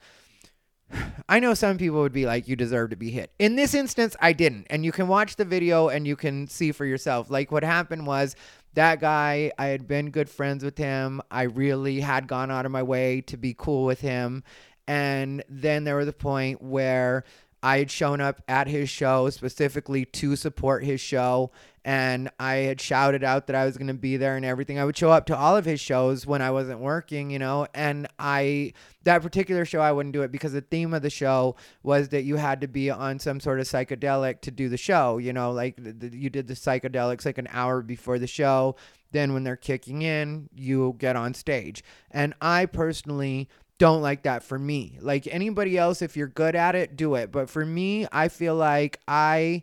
I know some people would be like, you deserve to be hit. In this instance, I didn't. And you can watch the video and you can see for yourself. Like, what happened was that guy, I had been good friends with him. I really had gone out of my way to be cool with him. And then there was a point where I had shown up at his show specifically to support his show, and I had shouted out that I was going to be there and everything. I would show up to all of his shows when I wasn't working, you know, and I that particular show I wouldn't do it because the theme of the show was that you had to be on some sort of psychedelic to do the show, you know, like the, the, you did the psychedelics like an hour before the show. Then when they're kicking in, you get on stage. And I personally don't like that for me. Like anybody else, if you're good at it, do it. But for me, I feel like I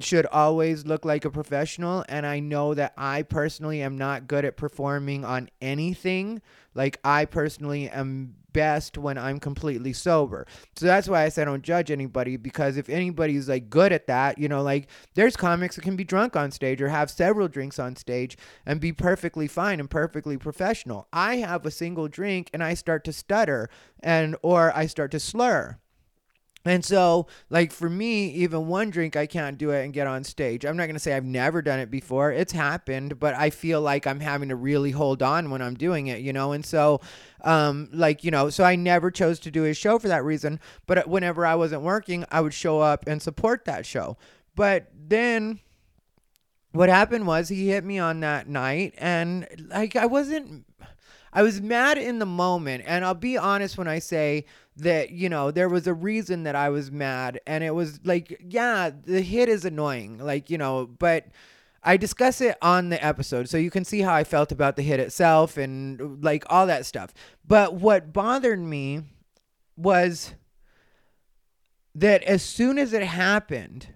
should always look like a professional. And I know that I personally am not good at performing on anything. Like I personally am best when I'm completely sober. So that's why I say I don't judge anybody because if anybody's like good at that, you know, like there's comics that can be drunk on stage or have several drinks on stage and be perfectly fine and perfectly professional. I have a single drink and I start to stutter and or I start to slur. And so, like for me, even one drink, I can't do it and get on stage. I'm not going to say I've never done it before. It's happened, but I feel like I'm having to really hold on when I'm doing it, you know? And so, um, like, you know, so I never chose to do his show for that reason. But whenever I wasn't working, I would show up and support that show. But then what happened was he hit me on that night, and like, I wasn't. I was mad in the moment, and I'll be honest when I say that, you know, there was a reason that I was mad, and it was like, yeah, the hit is annoying, like, you know, but I discuss it on the episode, so you can see how I felt about the hit itself and like all that stuff. But what bothered me was that as soon as it happened,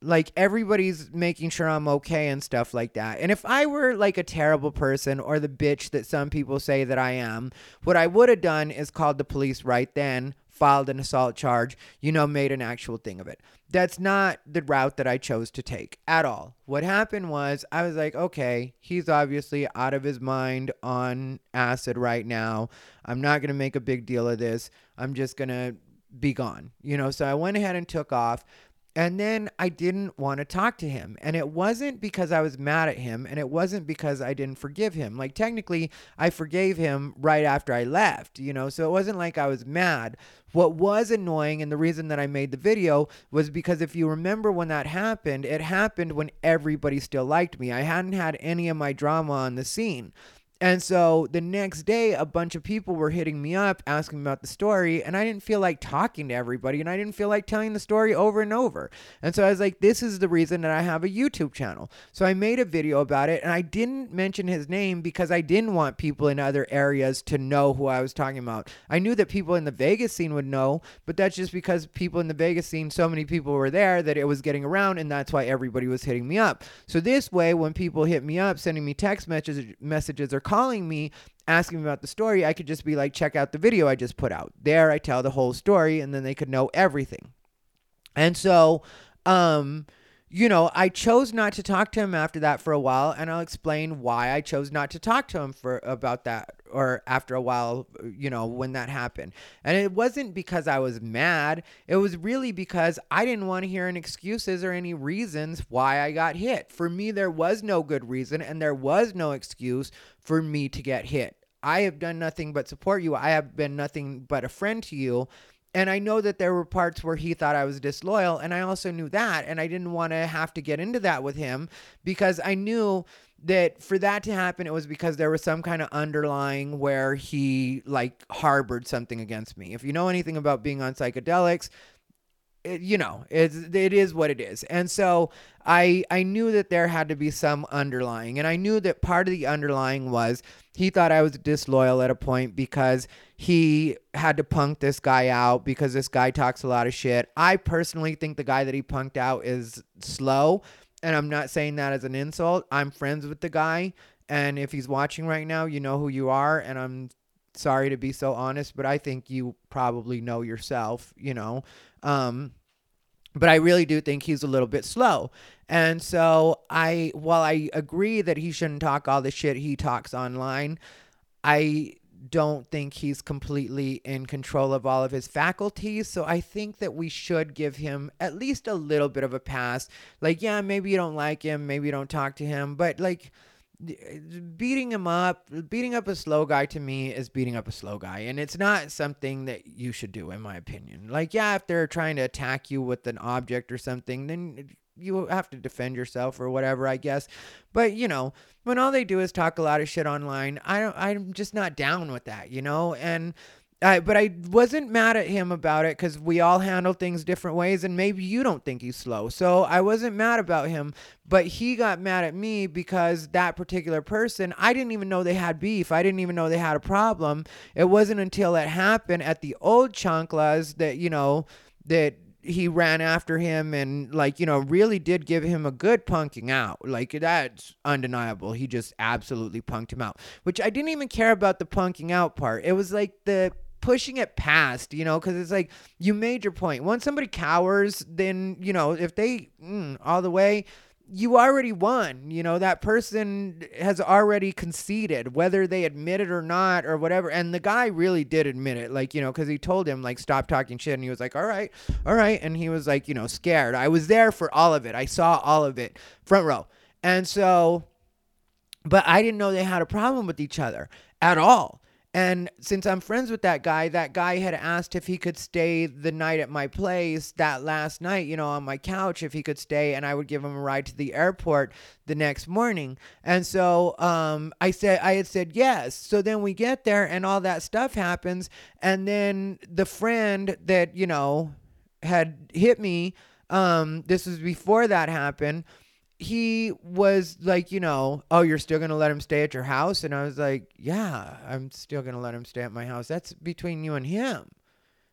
like everybody's making sure I'm okay and stuff like that. And if I were like a terrible person or the bitch that some people say that I am, what I would have done is called the police right then, filed an assault charge, you know, made an actual thing of it. That's not the route that I chose to take at all. What happened was I was like, okay, he's obviously out of his mind on acid right now. I'm not going to make a big deal of this. I'm just going to be gone. You know, so I went ahead and took off. And then I didn't want to talk to him. And it wasn't because I was mad at him and it wasn't because I didn't forgive him. Like, technically, I forgave him right after I left, you know, so it wasn't like I was mad. What was annoying and the reason that I made the video was because if you remember when that happened, it happened when everybody still liked me. I hadn't had any of my drama on the scene. And so the next day, a bunch of people were hitting me up asking about the story, and I didn't feel like talking to everybody, and I didn't feel like telling the story over and over. And so I was like, this is the reason that I have a YouTube channel. So I made a video about it, and I didn't mention his name because I didn't want people in other areas to know who I was talking about. I knew that people in the Vegas scene would know, but that's just because people in the Vegas scene, so many people were there that it was getting around, and that's why everybody was hitting me up. So this way, when people hit me up, sending me text messages, messages or calling me asking me about the story, I could just be like, check out the video I just put out. There I tell the whole story and then they could know everything. And so, um, you know, I chose not to talk to him after that for a while, and I'll explain why I chose not to talk to him for about that or after a while, you know, when that happened. And it wasn't because I was mad. It was really because I didn't want to hear any excuses or any reasons why I got hit. For me, there was no good reason and there was no excuse for me to get hit. I have done nothing but support you. I have been nothing but a friend to you. And I know that there were parts where he thought I was disloyal, and I also knew that. And I didn't want to have to get into that with him because I knew that for that to happen, it was because there was some kind of underlying where he like harbored something against me. If you know anything about being on psychedelics, it, you know it's it is what it is. And so i i knew that there had to be some underlying and i knew that part of the underlying was he thought i was disloyal at a point because he had to punk this guy out because this guy talks a lot of shit. I personally think the guy that he punked out is slow and i'm not saying that as an insult. I'm friends with the guy and if he's watching right now you know who you are and i'm sorry to be so honest but i think you probably know yourself you know um, but I really do think he's a little bit slow. And so I while I agree that he shouldn't talk all the shit he talks online, I don't think he's completely in control of all of his faculties. So I think that we should give him at least a little bit of a pass. Like, yeah, maybe you don't like him, maybe you don't talk to him, but like Uh, beating him up, beating up a slow guy to me is beating up a slow guy. And it's not something that you should do, in my opinion. Like, yeah, if they're trying to attack you with an object or something, then you have to defend yourself or whatever, I guess. But, you know, when all they do is talk a lot of shit online, I don't, I'm just not down with that, you know? And, But I wasn't mad at him about it because we all handle things different ways, and maybe you don't think he's slow. So I wasn't mad about him, but he got mad at me because that particular person, I didn't even know they had beef. I didn't even know they had a problem. It wasn't until it happened at the old Chanclas that, you know, that he ran after him and like you know really did give him a good punking out like that's undeniable he just absolutely punked him out which i didn't even care about the punking out part it was like the pushing it past, you know, because it's like you made your point. Once somebody cowers, then, you know, if they mm, all the way, you already won. You know, that person has already conceded, whether they admit it or not or whatever. And the guy really did admit it, like, you know, because he told him, like, stop talking shit. And he was like, all right, all right. And he was like, you know, scared. I was there for all of it. I saw all of it, front row. And so, but I didn't know they had a problem with each other at all. And since I'm friends with that guy, that guy had asked if he could stay the night at my place that last night, you know, on my couch, if he could stay, and I would give him a ride to the airport the next morning. And so um, I said, I had said yes. So then we get there, and all that stuff happens. And then the friend that, you know, had hit me, um, this was before that happened he was like, you know, oh, you're still going to let him stay at your house? And I was like, yeah, I'm still going to let him stay at my house. That's between you and him,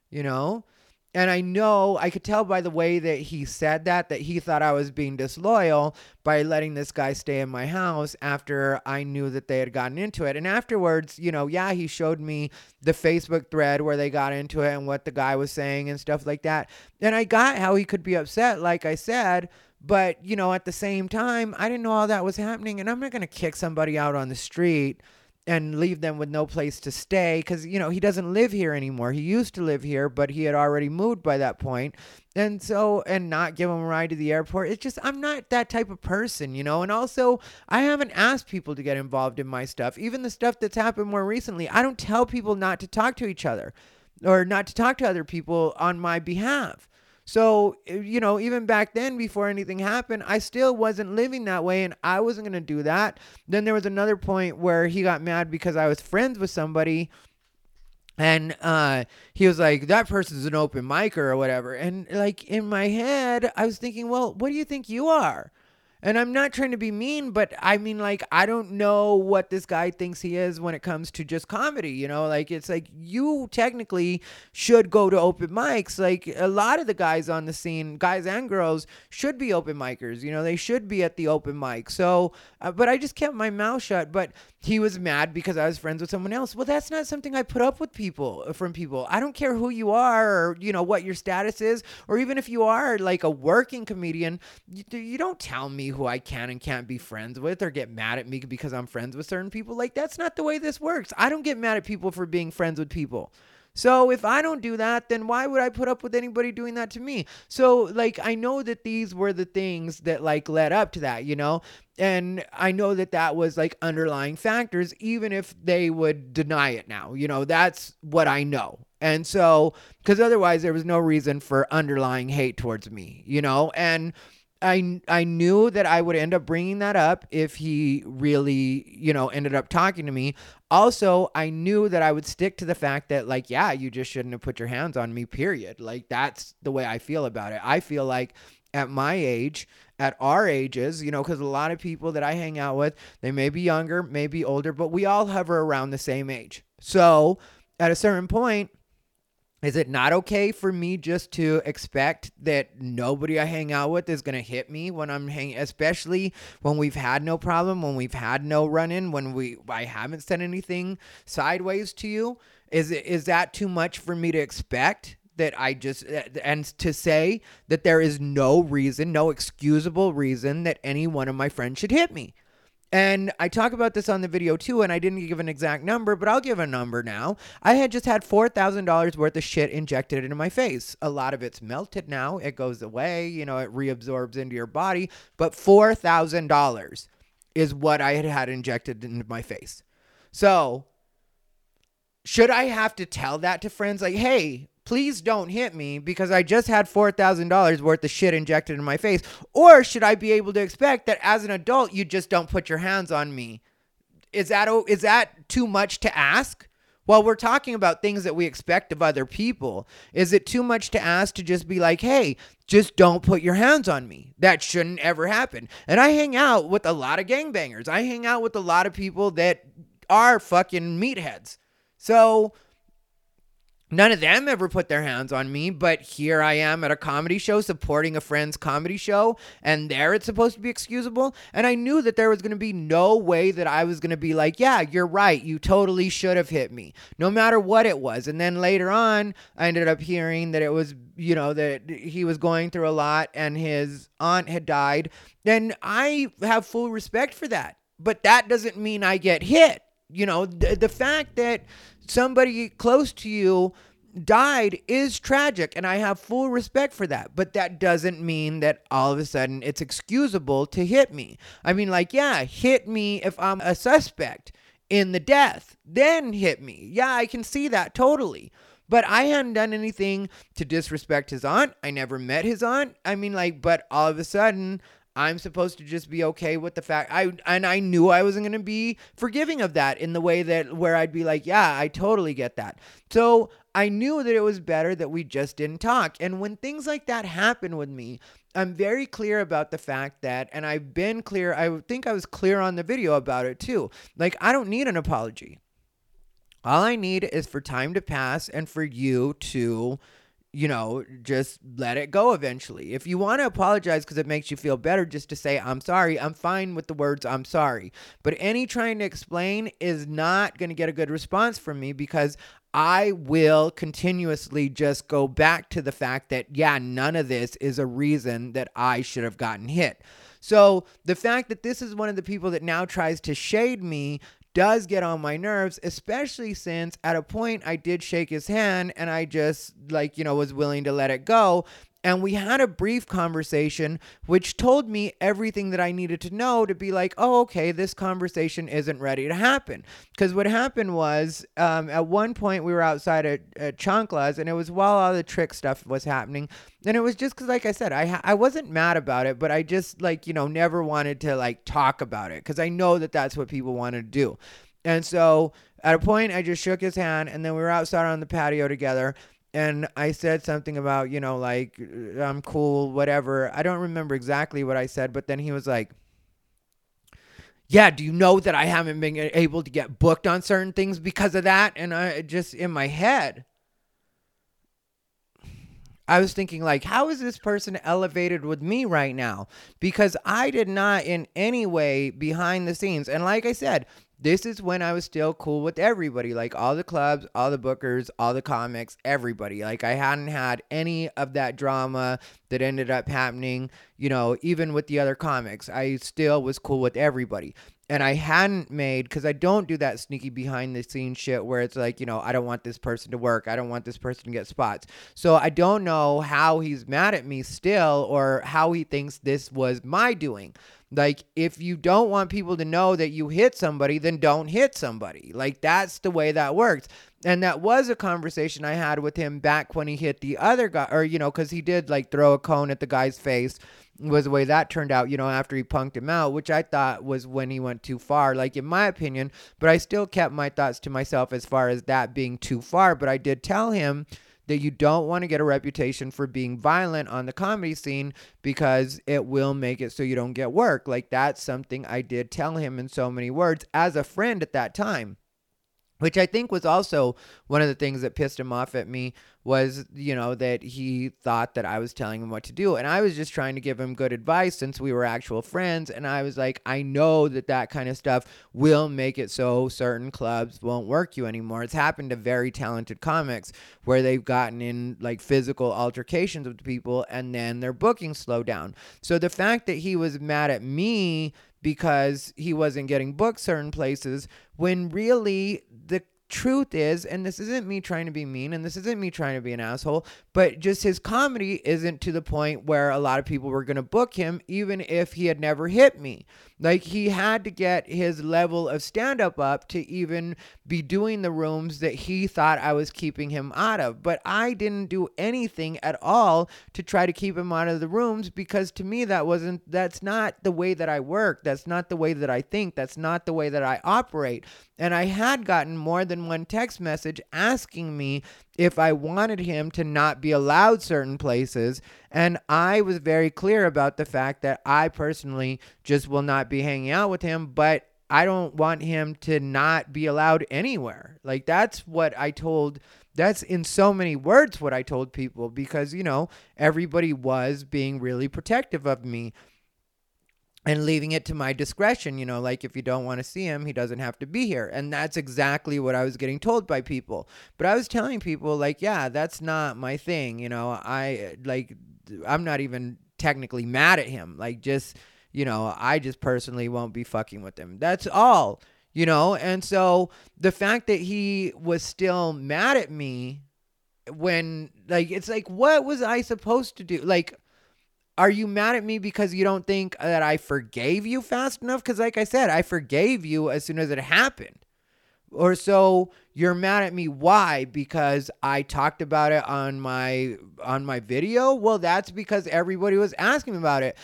you know? And I know, I could tell by the way that he said that, that he thought I was being disloyal by letting this guy stay in my house after I knew that they had gotten into it. And afterwards, you know, yeah, he showed me the Facebook thread where they got into it and what the guy was saying and stuff like that. And I got how he could be upset, like I said. But, you know, at the same time, I didn't know all that was happening. And I'm not going to kick somebody out on the street and leave them with no place to stay because, you know, he doesn't live here anymore. He used to live here, but he had already moved by that point. And so, and not give him a ride to the airport. It's just, I'm not that type of person, you know? And also, I haven't asked people to get involved in my stuff. Even the stuff that's happened more recently, I don't tell people not to talk to each other or not to talk to other people on my behalf. So, eh, you know, even back then, before anything happened, I still wasn't living that way and I wasn't going to do that. Then there was another point where he got mad because I was friends with somebody and uh, he was like, that person's an open micer or whatever. And like in my head, I was thinking, well, what do you think you are? And I'm not trying to be mean, but I mean, like, I don't know what this guy thinks he is when it comes to just comedy, you know? Like, it's like you technically should go to open mics. Like, a lot of the guys on the scene, guys and girls, should be open micers, you know? They should be at the open mic. So, uh, but I just kept my mouth shut. But he was mad because I was friends with someone else. Well, that's not something I put up with people uh, from people. I don't care who you are or, you know, what your status is, or even if you are like a working comedian, you, you don't tell me who I can and can't be friends with or get mad at me because I'm friends with certain people. Like, that's not the way this works. I don't get mad at people for being friends with people. So if I don't do that, then why would I put up with anybody doing that to me? So like I know that these were the things that like led up to that, you know? And I know that that was like underlying factors even if they would deny it now. You know, that's what I know. And so cuz otherwise there was no reason for underlying hate towards me, you know? And I I knew that I would end up bringing that up if he really, you know, ended up talking to me. Also, I knew that I would stick to the fact that like, yeah, you just shouldn't have put your hands on me, period. Like that's the way I feel about it. I feel like at my age, at our ages, you know, cuz a lot of people that I hang out with, they may be younger, maybe older, but we all hover around the same age. So, at a certain point, is it not okay for me just to expect that nobody I hang out with is going to hit me when I'm hanging, especially when we've had no problem, when we've had no run in, when we I haven't said anything sideways to you? Is it is that too much for me to expect? That I just and to say that there is no reason, no excusable reason that any one of my friends should hit me. And I talk about this on the video too, and I didn't give an exact number, but I'll give a number now. I had just had $4,000 worth of shit injected into my face. A lot of it's melted now, it goes away, you know, it reabsorbs into your body, but $4,000. is what I had had injected into my face. So, should I have to tell that to friends like, "Hey, please don't hit me because I just had $4,000 worth of shit injected in my face?" Or should I be able to expect that as an adult you just don't put your hands on me? Is that is that too much to ask? While we're talking about things that we expect of other people, is it too much to ask to just be like, hey, just don't put your hands on me? That shouldn't ever happen. And I hang out with a lot of gangbangers. I hang out with a lot of people that are fucking meatheads. So None of them ever put their hands on me, but here I am at a comedy show supporting a friend's comedy show, and there it's supposed to be excusable. And I knew that there was going to be no way that I was going to be like, yeah, you're right. You totally should have hit me, no matter what it was. And then later on, I ended up hearing that it was, you know, that he was going through a lot and his aunt had died. And I have full respect for that. But that doesn't mean I get hit. You know, the, the fact that somebody close to you died is tragic and I have full respect for that. But that doesn't mean that all of a sudden it's excusable to hit me. I mean, like, yeah, hit me if I'm a suspect in the death, then hit me. Yeah, I can see that totally. But I hadn't done anything to disrespect his aunt. I never met his aunt. I mean, like, but all of a sudden, I'm supposed to just be okay with the fact I and I knew I wasn't going to be forgiving of that in the way that where I'd be like, yeah, I totally get that. So, I knew that it was better that we just didn't talk. And when things like that happen with me, I'm very clear about the fact that and I've been clear, I think I was clear on the video about it too. Like I don't need an apology. All I need is for time to pass and for you to you know, just let it go eventually. If you want to apologize because it makes you feel better just to say, I'm sorry, I'm fine with the words, I'm sorry. But any trying to explain is not going to get a good response from me because I will continuously just go back to the fact that, yeah, none of this is a reason that I should have gotten hit. So the fact that this is one of the people that now tries to shade me does get on my nerves, especially since at a point I did shake his hand and I just, like, you know, was willing to let it go. And we had a brief conversation, which told me everything that I needed to know to be like, oh, okay, this conversation isn't ready to happen. Because what happened was, um, at one point, we were outside at, at and it was while all the trick stuff was happening. And it was just because, like I said, I, I wasn't mad about it, but I just, like, you know, never wanted to, like, talk about it because I know that that's what people wanted to do. And so at a point, I just shook his hand, and then we were outside on the patio together and I said something about, you know, like, uh, I'm cool, whatever. I don't remember exactly what I said, but then he was like, yeah, do you know that I haven't been able to get booked on certain things because of that? And I just, in my head, I was thinking, like, how is this person elevated with me right now? Because I did not in any way behind the scenes. And like I said, this is when I was still cool with everybody, like all the clubs, all the bookers, all the comics, everybody. Like I hadn't had any of that drama that ended up happening, you know, even with the other comics. I still was cool with everybody. And I hadn't made because I don't do that sneaky behind the scenes shit where it's like, you know, I don't want this person to work. I don't want this person to get spots. So I don't know how he's mad at me still or how he thinks this was my doing. Like, if you don't want people to know that you hit somebody, then don't hit somebody. Like, that's the way that works. And that was a conversation I had with him back when he hit the other guy, or, you know, because he did like throw a cone at the guy's face, was the way that turned out, you know, after he punked him out, which I thought was when he went too far, like, in my opinion. But I still kept my thoughts to myself as far as that being too far. But I did tell him that you don't want to get a reputation for being violent on the comedy scene because it will make it so you don't get work. Like that's something I did tell him in so many words as a friend at that time which I think was also one of the things that pissed him off at me was, you know, that he thought that I was telling him what to do. And I was just trying to give him good advice since we were actual friends. And I was like, I know that that kind of stuff will make it so certain clubs won't work you anymore. It's happened to very talented comics where they've gotten in like physical altercations with people and then their bookings slow down. So the fact that he was mad at me because he wasn't getting booked certain places when really the truth is, and this isn't me trying to be mean and this isn't me trying to be an asshole, but just his comedy isn't to the point where a lot of people were going to book him, even if he had never hit me. Like he had to get his level of stand up up to even be doing the rooms that he thought I was keeping him out of. But I didn't do anything at all to try to keep him out of the rooms because to me that wasn't that's not the way that I work. That's not the way that I think. That's not the way that I operate. And I had gotten more than one text message asking me if I wanted him to not be allowed certain places. And I was very clear about the fact that I personally just will not be hanging out with him, but I don't want him to not be allowed anywhere. Like, that's what I told. That's in so many words what I told people because, you know, everybody was being really protective of me and leaving it to my discretion. You know, like if you don't want to see him, he doesn't have to be here. And that's exactly what I was getting told by people. But I was telling people, like, yeah, that's not my thing. You know, I like, I'm not even technically mad at him. Like, just, you know, I just personally won't be fucking with him. That's all, you know? And so the fact that he was still mad at me when, like, it's like, what was I supposed to do? Like, are you mad at me because you don't think that I forgave you fast enough? Because, like I said, I forgave you as soon as it happened. Or so you're mad at me. Why? Because I talked about it on my on my video. Well, that's because everybody was asking about it.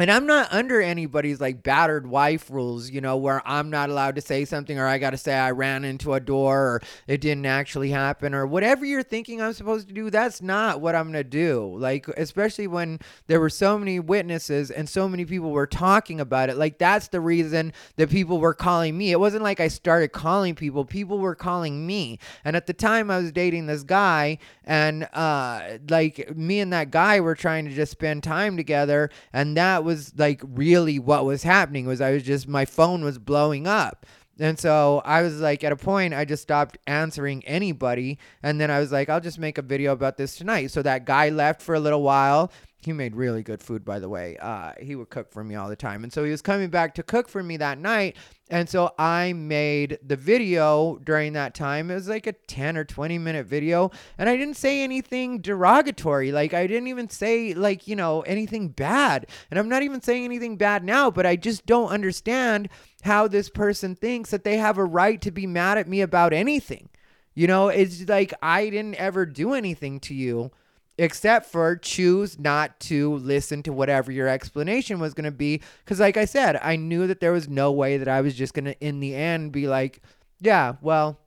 And I'm not under anybody's like battered wife rules, you know, where I'm not allowed to say something or I got to say I ran into a door or it didn't actually happen or whatever you're thinking I'm supposed to do. That's not what I'm going to do. Like, especially when there were so many witnesses and so many people were talking about it. Like, that's the reason that people were calling me. It wasn't like I started calling people, people were calling me. And at the time, I was dating this guy, and uh, like me and that guy were trying to just spend time together. And that was like really what was happening was I was just my phone was blowing up. And so I was like, at a point, I just stopped answering anybody. And then I was like, I'll just make a video about this tonight. So that guy left for a little while. He made really good food, by the way. Uh, he would cook for me all the time. And so he was coming back to cook for me that night. And so I made the video during that time. It was like a 10 or 20 minute video. And I didn't say anything derogatory. Like, I didn't even say, like, you know, anything bad. And I'm not even saying anything bad now, but I just don't understand how this person thinks that they have a right to be mad at me about anything. You know, it's like I didn't ever do anything to you except for choose not to listen to whatever your explanation was going to be. Because like i said i knew that there was no way that i was just going to in the end be like yeah well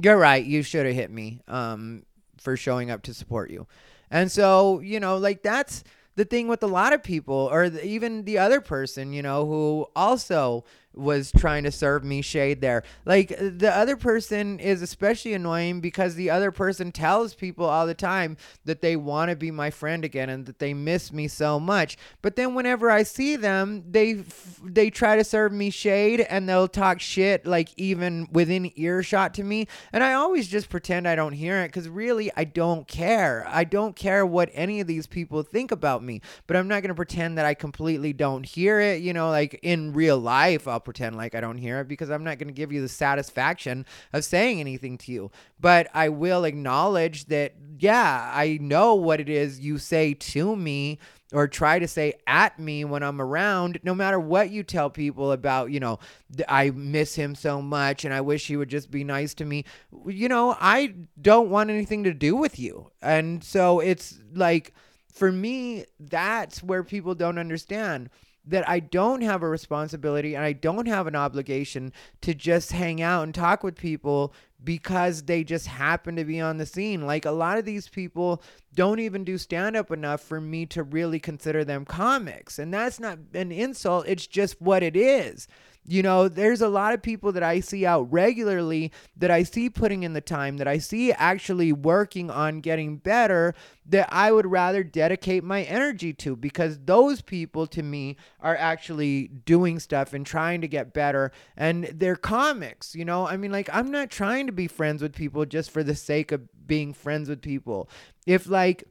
you're right you should have hit me um for showing up to support you. And so you know like that's the thing with a lot of people or the, even the other person you know who also was trying to serve me shade there. Like the other person is especially annoying because the other person tells people all the time that they want to be my friend again and that they miss me so much. But then whenever I see them, they they try to serve me shade and they'll talk shit like even within earshot to me, and I always just pretend I don't hear it cuz really I don't care. I don't care what any of these people think about me, but I'm not going to pretend that I completely don't hear it, you know, like in real life I'll pretend like I don't hear it because I'm not going to give you the satisfaction of saying anything to you. But I will acknowledge that, yeah, I know what it is you say to me or try to say at me when I'm around, no matter what you tell people about, you know, I miss him so much and I wish he would just be nice to me. You know, I don't want anything to do with you. And so it's like, for me, that's where people don't understand that I don't have a responsibility and I don't have an obligation to just hang out and talk with people because they just happen to be on the scene. Like a lot of these people don't even do stand up enough for me to really consider them comics. And that's not an insult, it's just what it is. You know, there's a lot of people that I see out regularly that I see putting in the time, that I see actually working on getting better, that I would rather dedicate my energy to because those people to me are actually doing stuff and trying to get better. And they're comics, you know? I mean, like, I'm not trying to be friends with people just for the sake of being friends with people. If, like,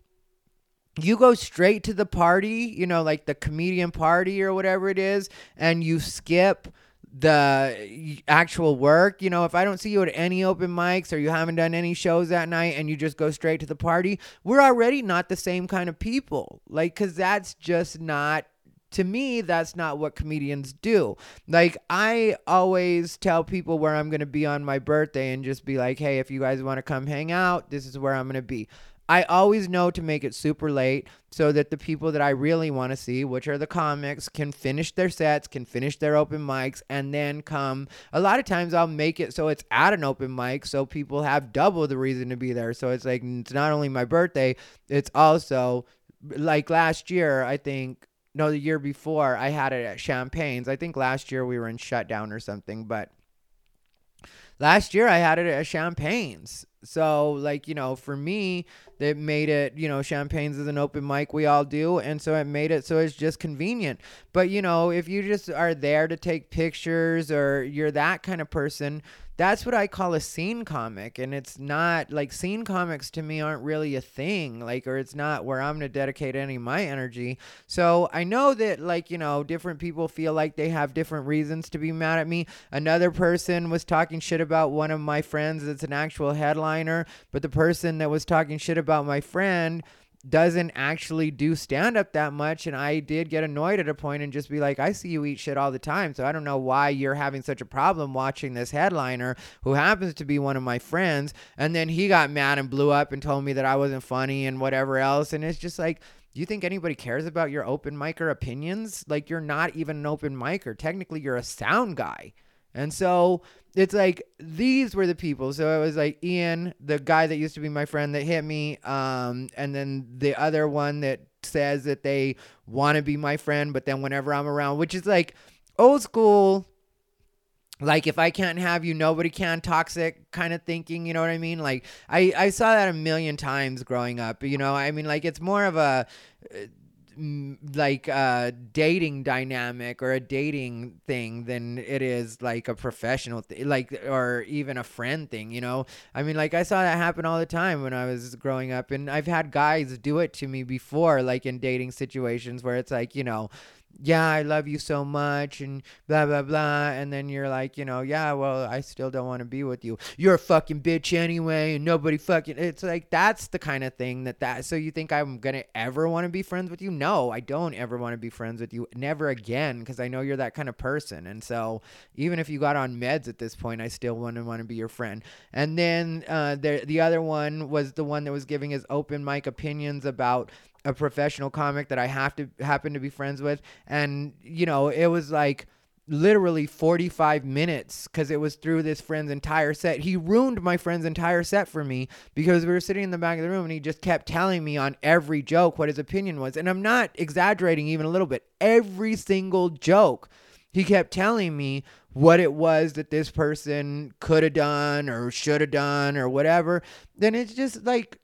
you go straight to the party, you know, like the comedian party or whatever it is, and you skip the actual work. You know, if I don't see you at any open mics or you haven't done any shows that night and you just go straight to the party, we're already not the same kind of people. Like, cause that's just not to me, that's not what comedians do. Like, I always tell people where I'm to be on my birthday and just be like, hey, if you guys want to come hang out, this is where I'm to be. I always know to make it super late so that the people that I really want to see, which are the comics, can finish their sets, can finish their open mics, and then come. A lot of times I'll make it so it's at an open mic so people have double the reason to be there. So it's like, it's not only my birthday, it's also like last year, I think no, the year before I had it at Champagne's. I think last year we were in shutdown or something, but last year I had it at Champagne's. So, like, you know, for me, they made it, you know, Champagne's is an open mic we all do. And so it made it so it's just convenient. But, you know, if you just are there to take pictures or you're that kind of person, that's what I call a scene comic. And it's not like scene comics to me aren't really a thing, like, or it's not where I'm going to dedicate any of my energy. So I know that, like, you know, different people feel like they have different reasons to be mad at me. Another person was talking shit about one of my friends that's an actual headliner, but the person that was talking shit about my friend doesn't actually do stand up that much and I did get annoyed at a point and just be like I see you eat shit all the time. So I don't know why you're having such a problem watching this headliner who happens to be one of my friends and then he got mad and blew up and told me that I wasn't funny and whatever else and it's just like do you think anybody cares about your open micer opinions? Like you're not even an open micer. Technically you're a sound guy and so it's like these were the people. So it was like Ian, the guy that used to be my friend that hit me, um, and then the other one that says that they want to be my friend, but then whenever I'm around, which is like old school. Like if I can't have you, nobody can. Toxic kind of thinking, you know what I mean? Like I I saw that a million times growing up. You know, I mean, like it's more of a like a dating dynamic or a dating thing than it is like a professional thing like or even a friend thing you know? I mean like i saw that happen all the time when i was growing up and i've had guys do it to me before like in dating situations where it's like you know yeah, I love you so much and blah blah blah and then you're like, you know, yeah, well, I still don't want to be with you. You're a fucking bitch anyway and nobody fucking it's like that's the kind of thing that that so you think I'm going to ever want to be friends with you? No, I don't ever want to be friends with you never again because I know you're that kind of person. And so even if you got on meds at this point, I still wouldn't want to be your friend. And then uh the the other one was the one that was giving his open mic opinions about a professional comic that I have to happen to be friends with, and you know, it was like literally 45 minutes because it was through this friend's entire set. He ruined my friend's entire set for me because we were sitting in the back of the room and he just kept telling me on every joke what his opinion was. And I'm not exaggerating even a little bit. Every single joke, he kept telling me what it was that this person could have done or should have done or whatever. Then it's just like,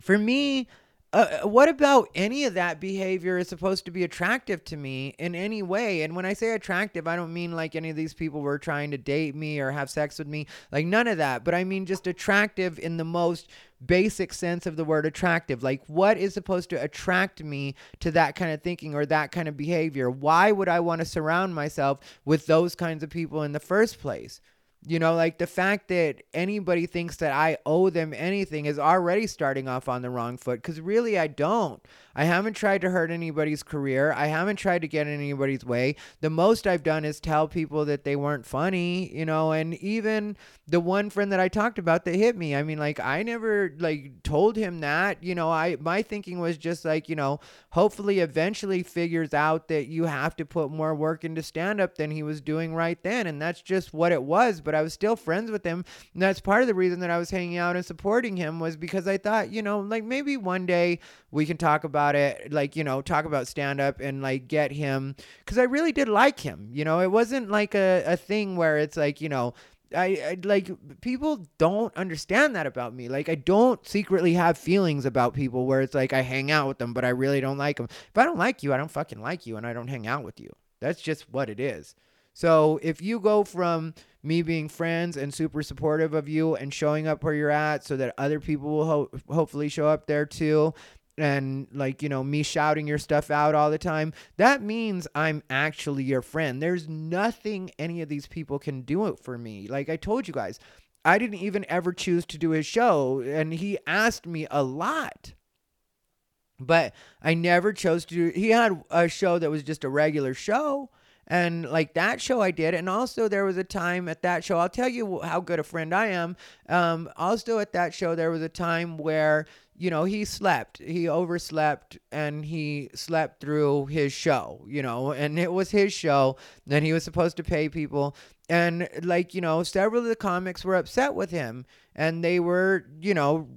for me, uh, what about any of that behavior is supposed to be attractive to me in any way? And when I say attractive, I don't mean like any of these people were trying to date me or have sex with me, like none of that. But I mean just attractive in the most basic sense of the word attractive. Like, what is supposed to attract me to that kind of thinking or that kind of behavior? Why would I want to surround myself with those kinds of people in the first place? You know, like the fact that anybody thinks that I owe them anything is already starting off on the wrong foot because really I don't. I haven't tried to hurt anybody's career. I haven't tried to get in anybody's way. The most I've done is tell people that they weren't funny, you know, and even the one friend that I talked about that hit me, I mean, like I never like told him that, you know, I my thinking was just like, you know, hopefully eventually figures out that you have to put more work into stand up than he was doing right then and that's just what it was, but I was still friends with him. And that's part of the reason that I was hanging out and supporting him was because I thought, you know, like maybe one day we can talk about it, like, you know, talk about stand up and like get him because I really did like him. You know, it wasn't like a, a thing where it's like, you know, I, I like people don't understand that about me. Like I don't secretly have feelings about people where it's like I hang out with them, but I really don't like them. If I don't like you, I don't fucking like you, and I don't hang out with you. That's just what it is. So if you go from me being friends and super supportive of you and showing up where you're at so that other people will ho- hopefully show up there too. And like you know me shouting your stuff out all the time. That means i'm actually your friend. There's nothing any of these people can do it for me. Like i told you guys i didn't even ever choose to do his show and he asked me a lot. But i never chose to do he had a show that was just a regular show and like that show i did and also there was a time at that show i'll tell you how good a friend i am um, also at that show there was a time where you know he slept he overslept and he slept through his show you know and it was his show and he was supposed to pay people. And like you know several of the comics were upset with him and they were you know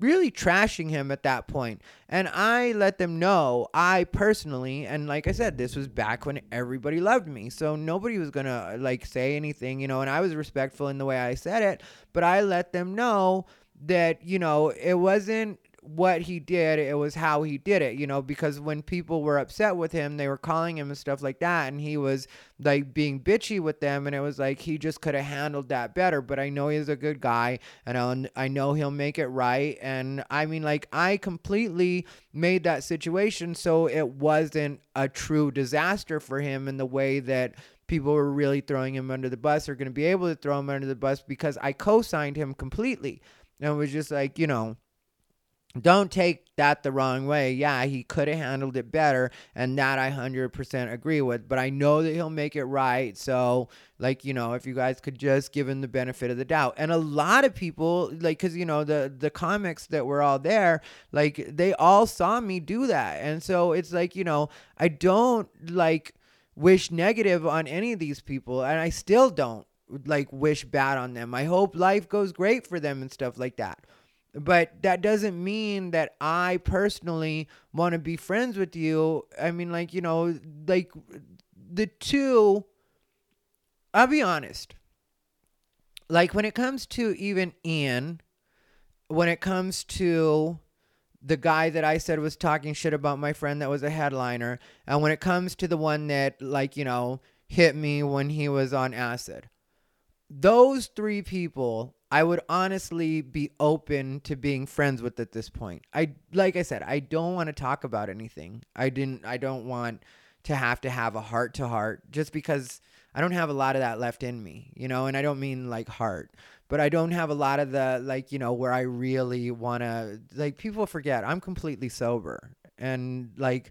really trashing him at that point. And I let them know, I personally, and like I said, this was back when everybody loved me. So nobody was going to like say anything, you know, and I was respectful in the way I said it, but I let them know that, you know, it wasn't what he did, it was how he did it, you know, because when people were upset with him, they were calling him and stuff like that, and he was like being bitchy with them, and it was like he just could have handled that better. But I know he's a good guy, and I'll, I know he'll make it right. And I mean, like, I completely made that situation so it wasn't a true disaster for him in the way that people were really throwing him under the bus or going to be able to throw him under the bus because I co signed him completely. And it was just like, you know, don't take that the wrong way. Yeah, he could have handled it better, and that I 100% agree with. But I know that he'll make it right. So, like, you know, if you guys could just give him the benefit of the doubt. And a lot of people, like, because, you know, the, the comics that were all there, like, they all saw me do that. And so it's like, you know, I don't, like, wish negative on any of these people, and I still don't, like, wish bad on them. I hope life goes great for them and stuff like that but that doesn't mean that I personally want to be friends with you. I mean, like, you know, like the two, I'll be honest. Like, when it comes to even Ian, when it comes to the guy that I said was talking shit about my friend that was a headliner, and when it comes to the one that, like, you know, hit me when he was on acid, those three people I would honestly be open to being friends with at this point. I like I said, I don't want to talk about anything. I didn't I don't want to have to have a heart to heart just because I don't have a lot of that left in me, you know, and I don't mean like heart, but I don't have a lot of the like, you know, where I really want to like people forget I'm completely sober and like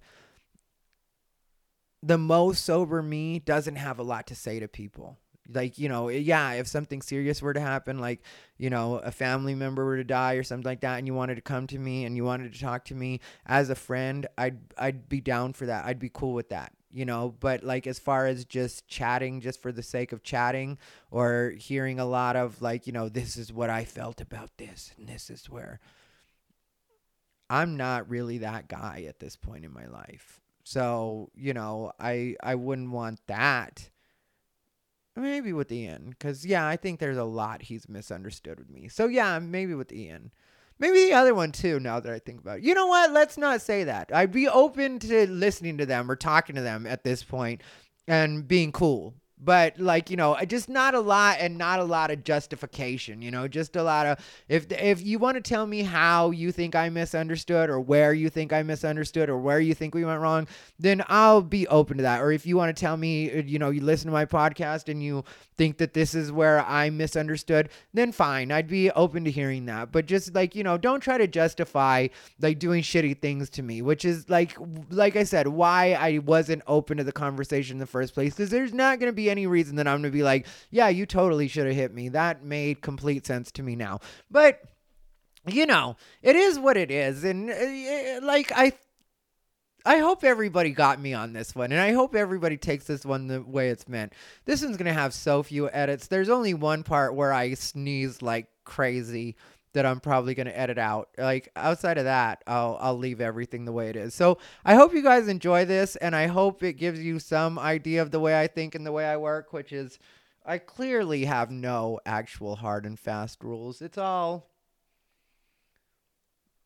the most sober me doesn't have a lot to say to people like you know eh, yeah if something serious were to happen like you know a family member were to die or something like that and you wanted to come to me and you wanted to talk to me as a friend i'd i'd be down for that. I'd be cool with that you know? But like as far as just chatting just for the sake of chatting or hearing a lot of like you know this is what i felt about this and this is where i'm not really that guy at this point in my life. So you know i i wouldn't want that Maybe with Ian, because yeah, I think there's a lot he's misunderstood with me. So yeah, maybe with Ian. Maybe the other one too. Now that I think about it, you know what? Let's not say that. I'd be open to listening to them or talking to them at this point and being cool but like you know just not a lot and not a lot of justification you know just a lot of if if you want to tell me how you think i misunderstood or where you think i misunderstood or where you think we went wrong then i'll be open to that. Or if you want to tell me uh, you know you listen to my podcast and you think that this is where i misunderstood then fine i'd be open to hearing that. But just like you know don't try to justify like doing shitty things to me which is like like i said why i wasn't open to the conversation in the first place because there's not going to be any reason that I'm going to be like, yeah, you totally should have hit me. That made complete sense to me now. But you know, it is what it is and uh, like I I hope everybody got me on this one, and I hope everybody takes this one the way it's meant. This one's gonna have so few edits. There's only one part where I sneeze like crazy, that I'm probably going to edit out. Like outside of that, I'll I'll leave everything the way it is. So, I hope you guys enjoy this and I hope it gives you some idea of the way I think and the way I work, which is I clearly have no actual hard and fast rules. It's all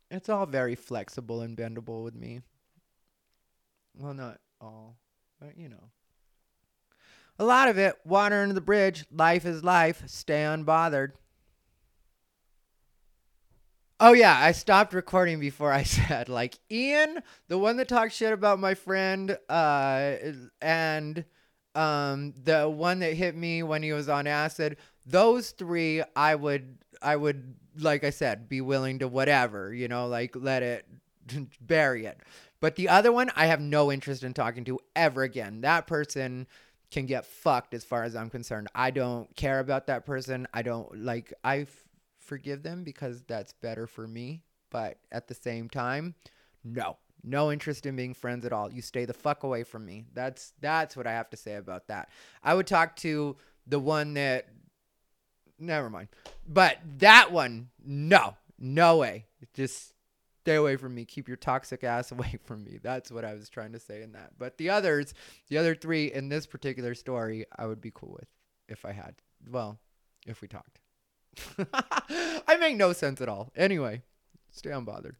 it's all very flexible and bendable with me. Well, not all, but you know. A lot of it, water under the bridge, life is life, stay unbothered. Oh yeah, I stopped recording before I said like Ian, the one that talked shit about my friend, uh, and um, the one that hit me when he was on acid. Those three, I would, I would, like I said, be willing to whatever, you know, like let it bury it. But the other one, I have no interest in talking to ever again. That person can get fucked as far as I'm concerned. I don't care about that person. I don't like I forgive them because that's better for me, but at the same time, no. No interest in being friends at all. You stay the fuck away from me. That's that's what I have to say about that. I would talk to the one that never mind. But that one, no. No way. Just stay away from me. Keep your toxic ass away from me. That's what I was trying to say in that. But the others, the other three in this particular story, I would be cool with if I had. Well, if we talked. I make no sense at all. Anyway, stay unbothered.